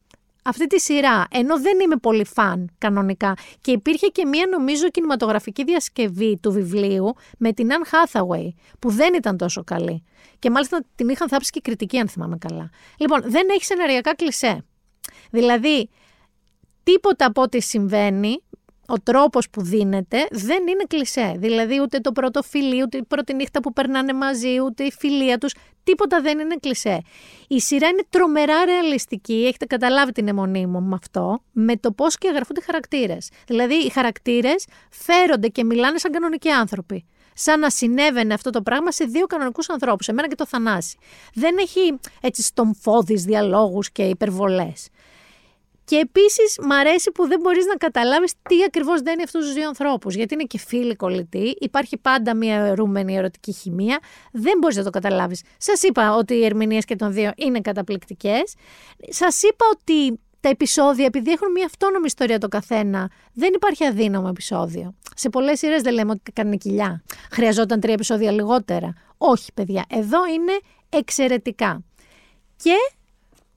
αυτή τη σειρά, ενώ δεν είμαι πολύ φαν κανονικά και υπήρχε και μία νομίζω κινηματογραφική διασκευή του βιβλίου με την Anne Hathaway που δεν ήταν τόσο καλή και μάλιστα την είχαν θάψει και κριτική αν θυμάμαι καλά. Λοιπόν, δεν έχει σεναριακά κλισέ. Δηλαδή, τίποτα από ό,τι συμβαίνει ο τρόπος που δίνεται δεν είναι κλισέ. Δηλαδή, ούτε το πρώτο φιλί, ούτε η πρώτη νύχτα που περνάνε μαζί, ούτε η φιλία τους. Τίποτα δεν είναι κλισέ. Η σειρά είναι τρομερά ρεαλιστική. Έχετε καταλάβει την αιμονή μου με αυτό, με το πώς και εγγραφούνται οι χαρακτήρες. Δηλαδή, οι χαρακτήρες φέρονται και μιλάνε σαν κανονικοί άνθρωποι. Σαν να συνέβαινε αυτό το πράγμα σε δύο κανονικούς ανθρώπους, εμένα και το Θανάση. Δεν έχει έτσι στομφώδεις διαλόγους και υπερβολές. Και επίσης μ' αρέσει που δεν μπορείς να καταλάβεις τι ακριβώς δένει αυτούς τους δύο ανθρώπους. Γιατί είναι και φίλοι κολλητοί, υπάρχει πάντα μια αιρούμενη ερωτική χημεία. Δεν μπορείς να το καταλάβεις. Σας είπα ότι οι ερμηνείες και των δύο είναι καταπληκτικές. Σας είπα ότι τα επεισόδια, επειδή έχουν μια αυτόνομη ιστορία το καθένα, δεν υπάρχει αδύναμο επεισόδιο. Σε πολλές σειρές δεν λέμε ότι κάνουν κοιλιά. Χρειαζόταν τρία επεισόδια λιγότερα. Όχι, παιδιά. Εδώ είναι εξαιρετικά. Και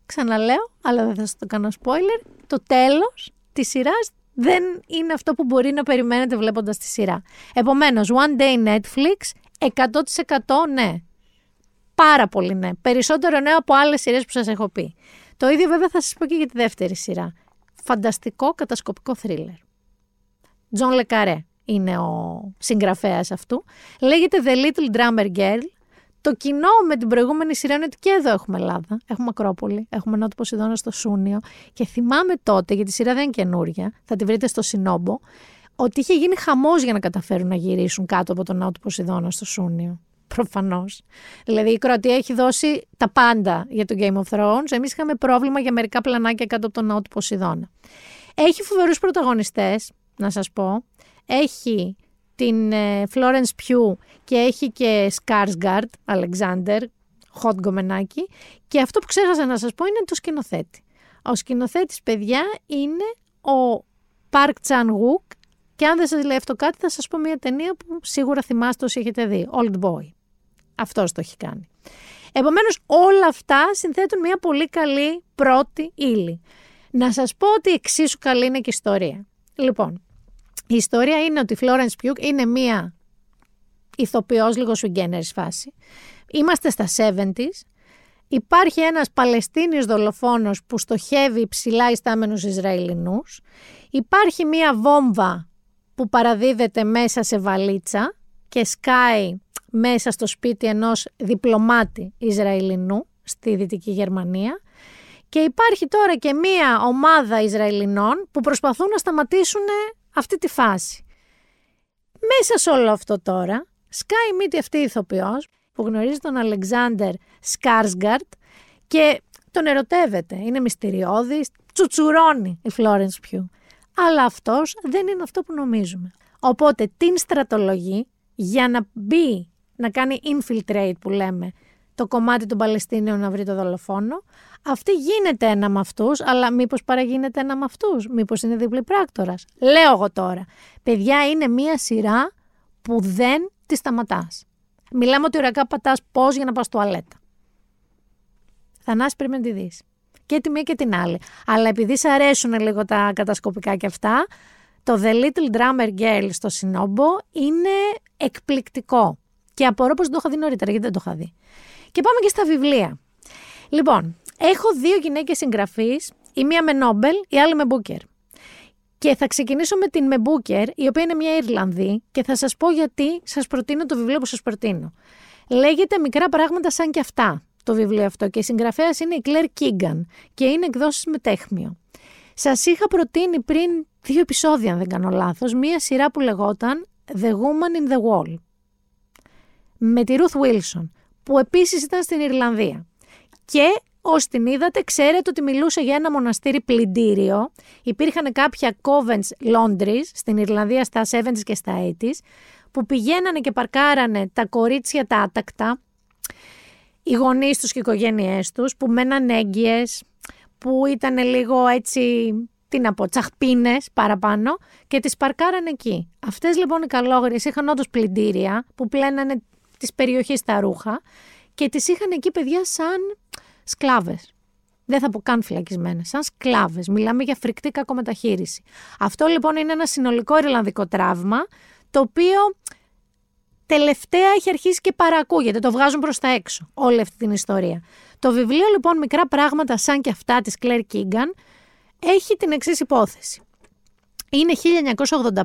ξαναλέω, αλλά δεν θα σας το κάνω spoiler, το τέλος της σειράς δεν είναι αυτό που μπορεί να περιμένετε βλέποντας τη σειρά. Επομένως, One Day Netflix, 100% ναι. Πάρα πολύ ναι. Περισσότερο ναι από άλλες σειρές που σας έχω πει. Το ίδιο βέβαια θα σας πω και για τη δεύτερη σειρά. Φανταστικό κατασκοπικό θρίλερ. Τζον Λε Καρέ είναι ο συγγραφέας αυτού. Λέγεται The Little Drummer Girl το κοινό με την προηγούμενη σειρά είναι ότι και εδώ έχουμε Ελλάδα. Έχουμε Ακρόπολη, έχουμε Ναό του Ποσειδώνα στο Σούνιο. Και θυμάμαι τότε, γιατί η σειρά δεν είναι καινούρια, θα τη βρείτε στο Cinobo, ότι είχε γίνει χαμός για να καταφέρουν να γυρίσουν κάτω από τον Ναό του Ποσειδώνα στο Σούνιο. Προφανώς. Δηλαδή η Κροατία έχει δώσει τα πάντα για το Game of Thrones. Εμείς είχαμε πρόβλημα για μερικά πλανάκια κάτω από τον Ναό του Ποσειδώνα. Έχει φοβερούς πρωταγωνιστές, να σας πω. Έχει την ε, Florence Pugh και έχει και Skarsgård, Alexander, hot γκομενάκι. Και αυτό που ξέχασα να σας πω είναι το σκηνοθέτη. Ο σκηνοθέτης, παιδιά, είναι ο Park Chan Wook και αν δεν σας λέει αυτό κάτι θα σας πω μια ταινία που σίγουρα θυμάστε όσοι έχετε δει, Old Boy. αυτός το έχει κάνει. Επομένως όλα αυτά συνθέτουν μια πολύ καλή πρώτη ύλη. Να σας πω ότι εξίσου καλή είναι και η ιστορία. Λοιπόν, η ιστορία είναι ότι η Florence Pugh είναι μια ηθοποιός λίγος σουγκένερης φάση. Είμαστε στα 70s. Υπάρχει ένας Παλαιστίνιος δολοφόνος που στοχεύει ψηλά ιστάμενους Ισραηλινούς. Υπάρχει μια βόμβα που παραδίδεται μέσα σε βαλίτσα και σκάει μέσα στο σπίτι ενός διπλωμάτη Ισραηλινού στη Δυτική Γερμανία. Και υπάρχει τώρα και μία ομάδα Ισραηλινών που προσπαθούν να σταματήσουν αυτή τη φάση. Μέσα σε όλο αυτό τώρα, σκάει μύτη αυτή η ηθοποιός που γνωρίζει τον Αλεξάνδερ Σκάρσγκαρτ και τον ερωτεύεται. Είναι μυστηριώδης, τσουτσουρώνει η Φλόρενς Πιού. Αλλά αυτός δεν είναι αυτό που νομίζουμε. Οπότε την στρατολογεί για να μπει, να κάνει infiltrate που λέμε, το κομμάτι των Παλαιστίνιων να βρει το δολοφόνο. Αυτή γίνεται ένα με αυτούς, αλλά μήπως παραγίνεται ένα με αυτούς, μήπως είναι διπλή πράκτορας; Λέω εγώ τώρα. Παιδιά, είναι μία σειρά που δεν τη σταματάς. Μιλάμε ότι ωριακά πατάς πώς για να πας τουαλέτα. Θανάσης πρέπει να τη δεις. Και τη μία και την άλλη. Αλλά επειδή σε αρέσουν λίγο τα κατασκοπικά και αυτά, το The Little Drummer Girl στο Σινόμπο είναι εκπληκτικό. Και απορώ πως δεν το είχα δει νωρίτερα, γιατί δεν το είχα δει. Και πάμε και στα βιβλία. Λοιπόν, έχω δύο γυναίκες συγγραφείς, η μία με Νόμπελ, η άλλη με Μπούκερ. Και θα ξεκινήσω με την με Μπούκερ, η οποία είναι μια Ιρλανδή και θα σας πω γιατί σας προτείνω το βιβλίο που σας προτείνω. Λέγεται «Μικρά πράγματα σαν και αυτά» το βιβλίο αυτό και η συγγραφέας είναι η Κλέρ Κίγκαν και είναι εκδόσεις με τέχμιο. Σας είχα προτείνει πριν δύο επεισόδια, αν δεν κάνω λάθος, μία σειρά που λεγόταν The Woman in the Wall με τη Ruth Wilson, που επίσης ήταν στην Ιρλανδία. Και όσοι την είδατε, ξέρετε ότι μιλούσε για ένα μοναστήρι πλυντήριο. Υπήρχαν κάποια convents laundries στην Ιρλανδία στα 70s και στα 80s, που πηγαίνανε και παρκάρανε τα κορίτσια τα άτακτα, οι γονείς τους και οι οικογένειές τους, που μέναν έγκυες, που ήταν λίγο έτσι, τι να πω, τσαχπίνες παραπάνω και τις παρκάρανε εκεί. Αυτές λοιπόν οι καλόγριες είχαν όντως πλυντήρια που πλένανε της περιοχής τα ρούχα και τις είχαν εκεί παιδιά σαν σκλάβες. Δεν θα πω καν φυλακισμένες, σαν σκλάβες. Μιλάμε για φρικτή κακομεταχείριση. Αυτό λοιπόν είναι ένα συνολικό Ιρλανδικό τραύμα, το οποίο τελευταία έχει αρχίσει και παρακούγεται. Το βγάζουν προς τα έξω όλη αυτή την ιστορία. Το βιβλίο λοιπόν Μικρά πράγματα σαν και αυτά της Κλέρ Κίγκαν έχει την εξής υπόθεση. Είναι 1985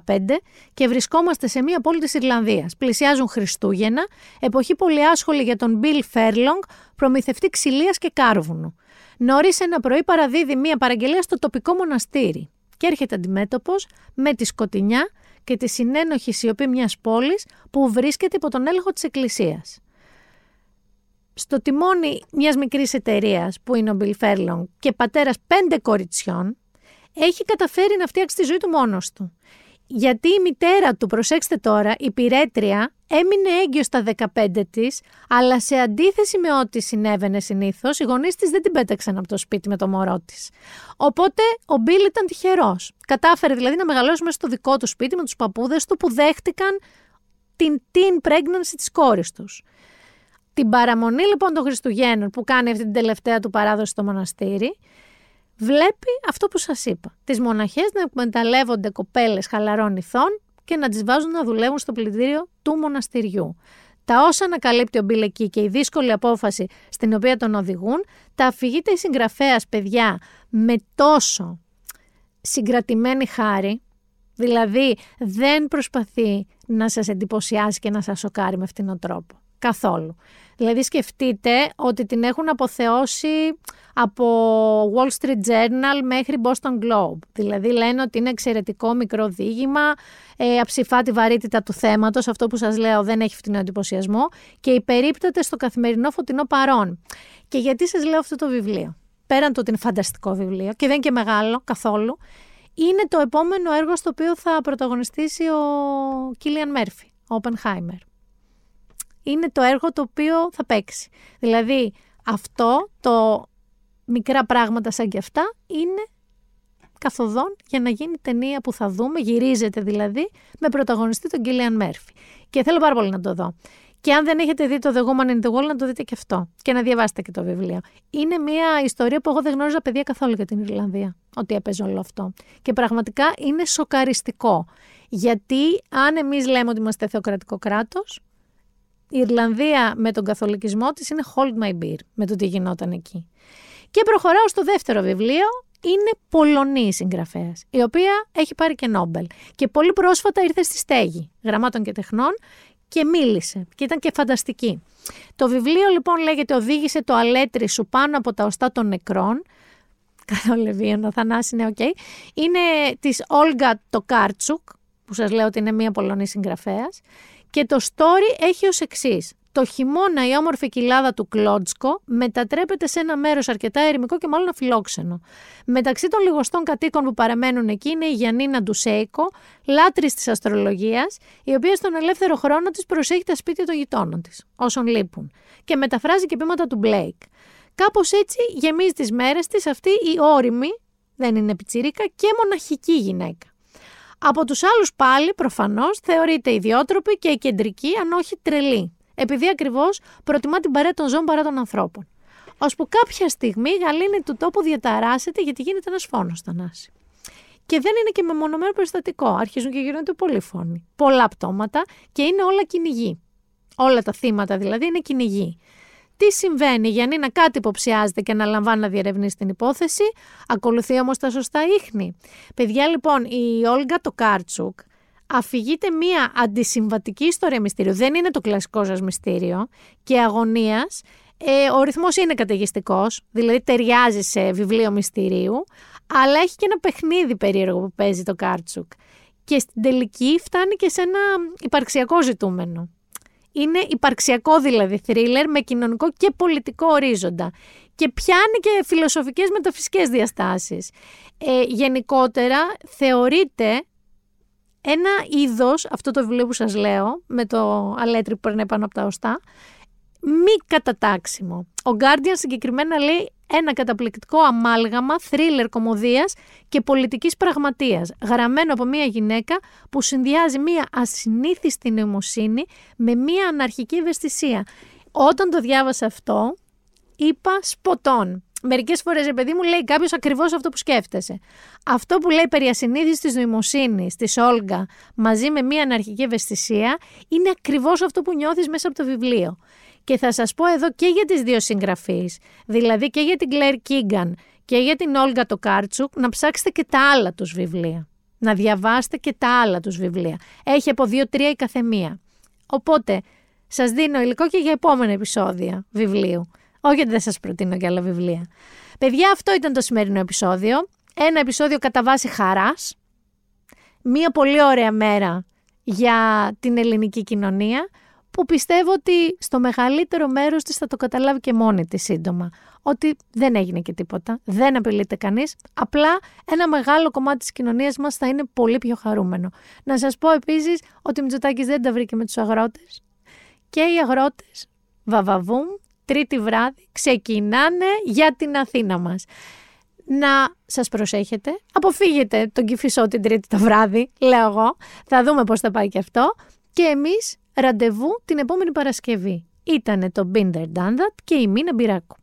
και βρισκόμαστε σε μια πόλη της Ιρλανδίας. Πλησιάζουν Χριστούγεννα, εποχή πολύ άσχολη για τον Bill Fairlong, προμηθευτή ξυλίας και κάρβουνου. Νωρίς ένα πρωί παραδίδει μια παραγγελία στο τοπικό μοναστήρι και έρχεται αντιμέτωπος με τη σκοτεινιά και τη συνένοχη σιωπή μιας πόλης που βρίσκεται υπό τον έλεγχο της εκκλησίας. Στο τιμόνι μιας μικρής εταιρείας που είναι ο Bill Fairlong και πατέρας πέντε κοριτσιών, έχει καταφέρει να φτιάξει τη ζωή του μόνος του. Γιατί η μητέρα του, προσέξτε τώρα, η πυρέτρια, έμεινε έγκυο στα 15 της, αλλά σε αντίθεση με ό,τι συνέβαινε συνήθως, οι γονείς της δεν την πέταξαν από το σπίτι με το μωρό της. Οπότε ο Μπίλ ήταν τυχερός. Κατάφερε δηλαδή να μεγαλώσει μέσα στο δικό του σπίτι με τους παππούδες του που δέχτηκαν την teen pregnancy της κόρης τους. Την παραμονή λοιπόν των Χριστουγέννων που κάνει αυτή την τελευταία του παράδοση στο μοναστήρι, βλέπει αυτό που σας είπα. Τις μοναχές να εκμεταλλεύονται κοπέλες χαλαρών ηθών και να τις βάζουν να δουλεύουν στο πλυντήριο του μοναστηριού. Τα όσα ανακαλύπτει ο Μπίλ εκεί και η δύσκολη απόφαση στην οποία τον οδηγούν, τα αφηγείται η συγγραφέας παιδιά με τόσο συγκρατημένη χάρη, δηλαδή δεν προσπαθεί να σας εντυπωσιάσει και να σας σοκάρει με αυτόν τον τρόπο. Καθόλου. Δηλαδή σκεφτείτε ότι την έχουν αποθεώσει από Wall Street Journal μέχρι Boston Globe. Δηλαδή λένε ότι είναι εξαιρετικό μικρό δίγημα, ε, αψηφά τη βαρύτητα του θέματος, αυτό που σας λέω δεν έχει φτηνό εντυπωσιασμό και υπερίπτωται στο καθημερινό φωτεινό παρόν. Και γιατί σας λέω αυτό το βιβλίο. Πέραν το ότι είναι φανταστικό βιβλίο και δεν είναι και μεγάλο καθόλου, είναι το επόμενο έργο στο οποίο θα πρωταγωνιστήσει ο Κίλιαν Μέρφυ, ο Oppenheimer είναι το έργο το οποίο θα παίξει. Δηλαδή αυτό το μικρά πράγματα σαν και αυτά είναι καθοδόν για να γίνει ταινία που θα δούμε, γυρίζεται δηλαδή, με πρωταγωνιστή τον Κίλιαν Μέρφυ. Και θέλω πάρα πολύ να το δω. Και αν δεν έχετε δει το The Woman in the Wall, να το δείτε και αυτό. Και να διαβάσετε και το βιβλίο. Είναι μια ιστορία που εγώ δεν γνώριζα παιδιά καθόλου για την Ιρλανδία. Ότι έπαιζε όλο αυτό. Και πραγματικά είναι σοκαριστικό. Γιατί αν εμείς λέμε ότι είμαστε θεοκρατικό κράτος, η Ιρλανδία με τον καθολικισμό της είναι hold my beer με το τι γινόταν εκεί. Και προχωράω στο δεύτερο βιβλίο, είναι Πολωνή συγγραφέας, η οποία έχει πάρει και Νόμπελ. Και πολύ πρόσφατα ήρθε στη στέγη γραμμάτων και τεχνών και μίλησε. Και ήταν και φανταστική. Το βιβλίο λοιπόν λέγεται «Οδήγησε το αλέτρι σου πάνω από τα οστά των νεκρών». Καθόλου, Θανάση, είναι οκ. Είναι της Όλγα Τοκάρτσουκ, που σας λέω ότι είναι μια Πολωνή συγγραφέας. Και το story έχει ως εξής. Το χειμώνα η όμορφη κοιλάδα του Κλότσκο μετατρέπεται σε ένα μέρος αρκετά ερημικό και μάλλον αφιλόξενο. Μεταξύ των λιγοστών κατοίκων που παραμένουν εκεί είναι η Γιαννίνα Ντουσέικο, λάτρης της αστρολογίας, η οποία στον ελεύθερο χρόνο της προσέχει τα σπίτια των γειτόνων της, όσων λείπουν, και μεταφράζει και πείματα του Μπλέικ. Κάπως έτσι γεμίζει τις μέρες της αυτή η όρημη, δεν είναι πιτσιρίκα, και μοναχική γυναίκα. Από τους άλλους πάλι, προφανώς, θεωρείται ιδιότροπη και κεντρική, αν όχι τρελή επειδή ακριβώς προτιμά την παρέα των ζώων παρά των ανθρώπων. Ώσπου κάποια στιγμή η γαλήνη του τόπου διαταράσσεται γιατί γίνεται ένας φόνος στα νάση. Και δεν είναι και μεμονωμένο περιστατικό. Αρχίζουν και γίνονται πολλοί φόνοι. Πολλά πτώματα και είναι όλα κυνηγοί. Όλα τα θύματα δηλαδή είναι κυνηγοί. Τι συμβαίνει, για να κάτι υποψιάζεται και να λαμβάνει να διερευνήσει την υπόθεση, ακολουθεί όμως τα σωστά ίχνη. Παιδιά, λοιπόν, η Όλγα το Κάρτσουκ αφηγείται μία αντισυμβατική ιστορία μυστήριου. Δεν είναι το κλασικό σας μυστήριο και αγωνίας. Ε, ο ρυθμός είναι καταιγιστικός, δηλαδή ταιριάζει σε βιβλίο μυστηρίου, αλλά έχει και ένα παιχνίδι περίεργο που παίζει το Κάρτσουκ. Και στην τελική φτάνει και σε ένα υπαρξιακό ζητούμενο. Είναι υπαρξιακό δηλαδή θρίλερ με κοινωνικό και πολιτικό ορίζοντα. Και πιάνει και φιλοσοφικές μεταφυσικές διαστάσεις. Ε, γενικότερα θεωρείται ένα είδος, αυτό το βιβλίο που σας λέω, με το αλέτρι που παίρνει πάνω από τα οστά, μη κατατάξιμο. Ο Guardian συγκεκριμένα λέει ένα καταπληκτικό αμάλγαμα θρίλερ κομμωδίας και πολιτικής πραγματείας, γραμμένο από μια γυναίκα που συνδυάζει μια ασυνήθιστη νοημοσύνη με μια αναρχική ευαισθησία. Όταν το διάβασα αυτό, είπα σποτών. Μερικές φορές, ρε παιδί μου, λέει κάποιος ακριβώς αυτό που σκέφτεσαι. Αυτό που λέει περί ασυνείδηστη νοημοσύνης της Όλγα μαζί με μια αναρχική ευαισθησία είναι ακριβώς αυτό που νιώθεις μέσα από το βιβλίο. Και θα σας πω εδώ και για τις δύο συγγραφείς, δηλαδή και για την Κλέρ Κίγκαν και για την Όλγα το Κάρτσουκ, να ψάξετε και τα άλλα τους βιβλία. Να διαβάσετε και τα άλλα τους βιβλία. Έχει από δύο-τρία η καθεμία. Οπότε, σας δίνω υλικό και για επόμενα επεισόδια βιβλίου. Όχι ότι δεν σας προτείνω και άλλα βιβλία. Παιδιά, αυτό ήταν το σημερινό επεισόδιο. Ένα επεισόδιο κατά βάση χαράς. Μία πολύ ωραία μέρα για την ελληνική κοινωνία που πιστεύω ότι στο μεγαλύτερο μέρος της θα το καταλάβει και μόνη της σύντομα. Ότι δεν έγινε και τίποτα, δεν απειλείται κανείς, απλά ένα μεγάλο κομμάτι της κοινωνίας μας θα είναι πολύ πιο χαρούμενο. Να σας πω επίσης ότι ο Μητσοτάκης δεν τα βρήκε με τους αγρότες και οι αγρότες βαβαβούν τρίτη βράδυ ξεκινάνε για την Αθήνα μας. Να σας προσέχετε, αποφύγετε τον Κηφισό την τρίτη το βράδυ, λέω εγώ, θα δούμε πώς θα πάει και αυτό και εμείς ραντεβού την επόμενη Παρασκευή. Ήτανε το Binder Done και η Μίνα Μπυράκου.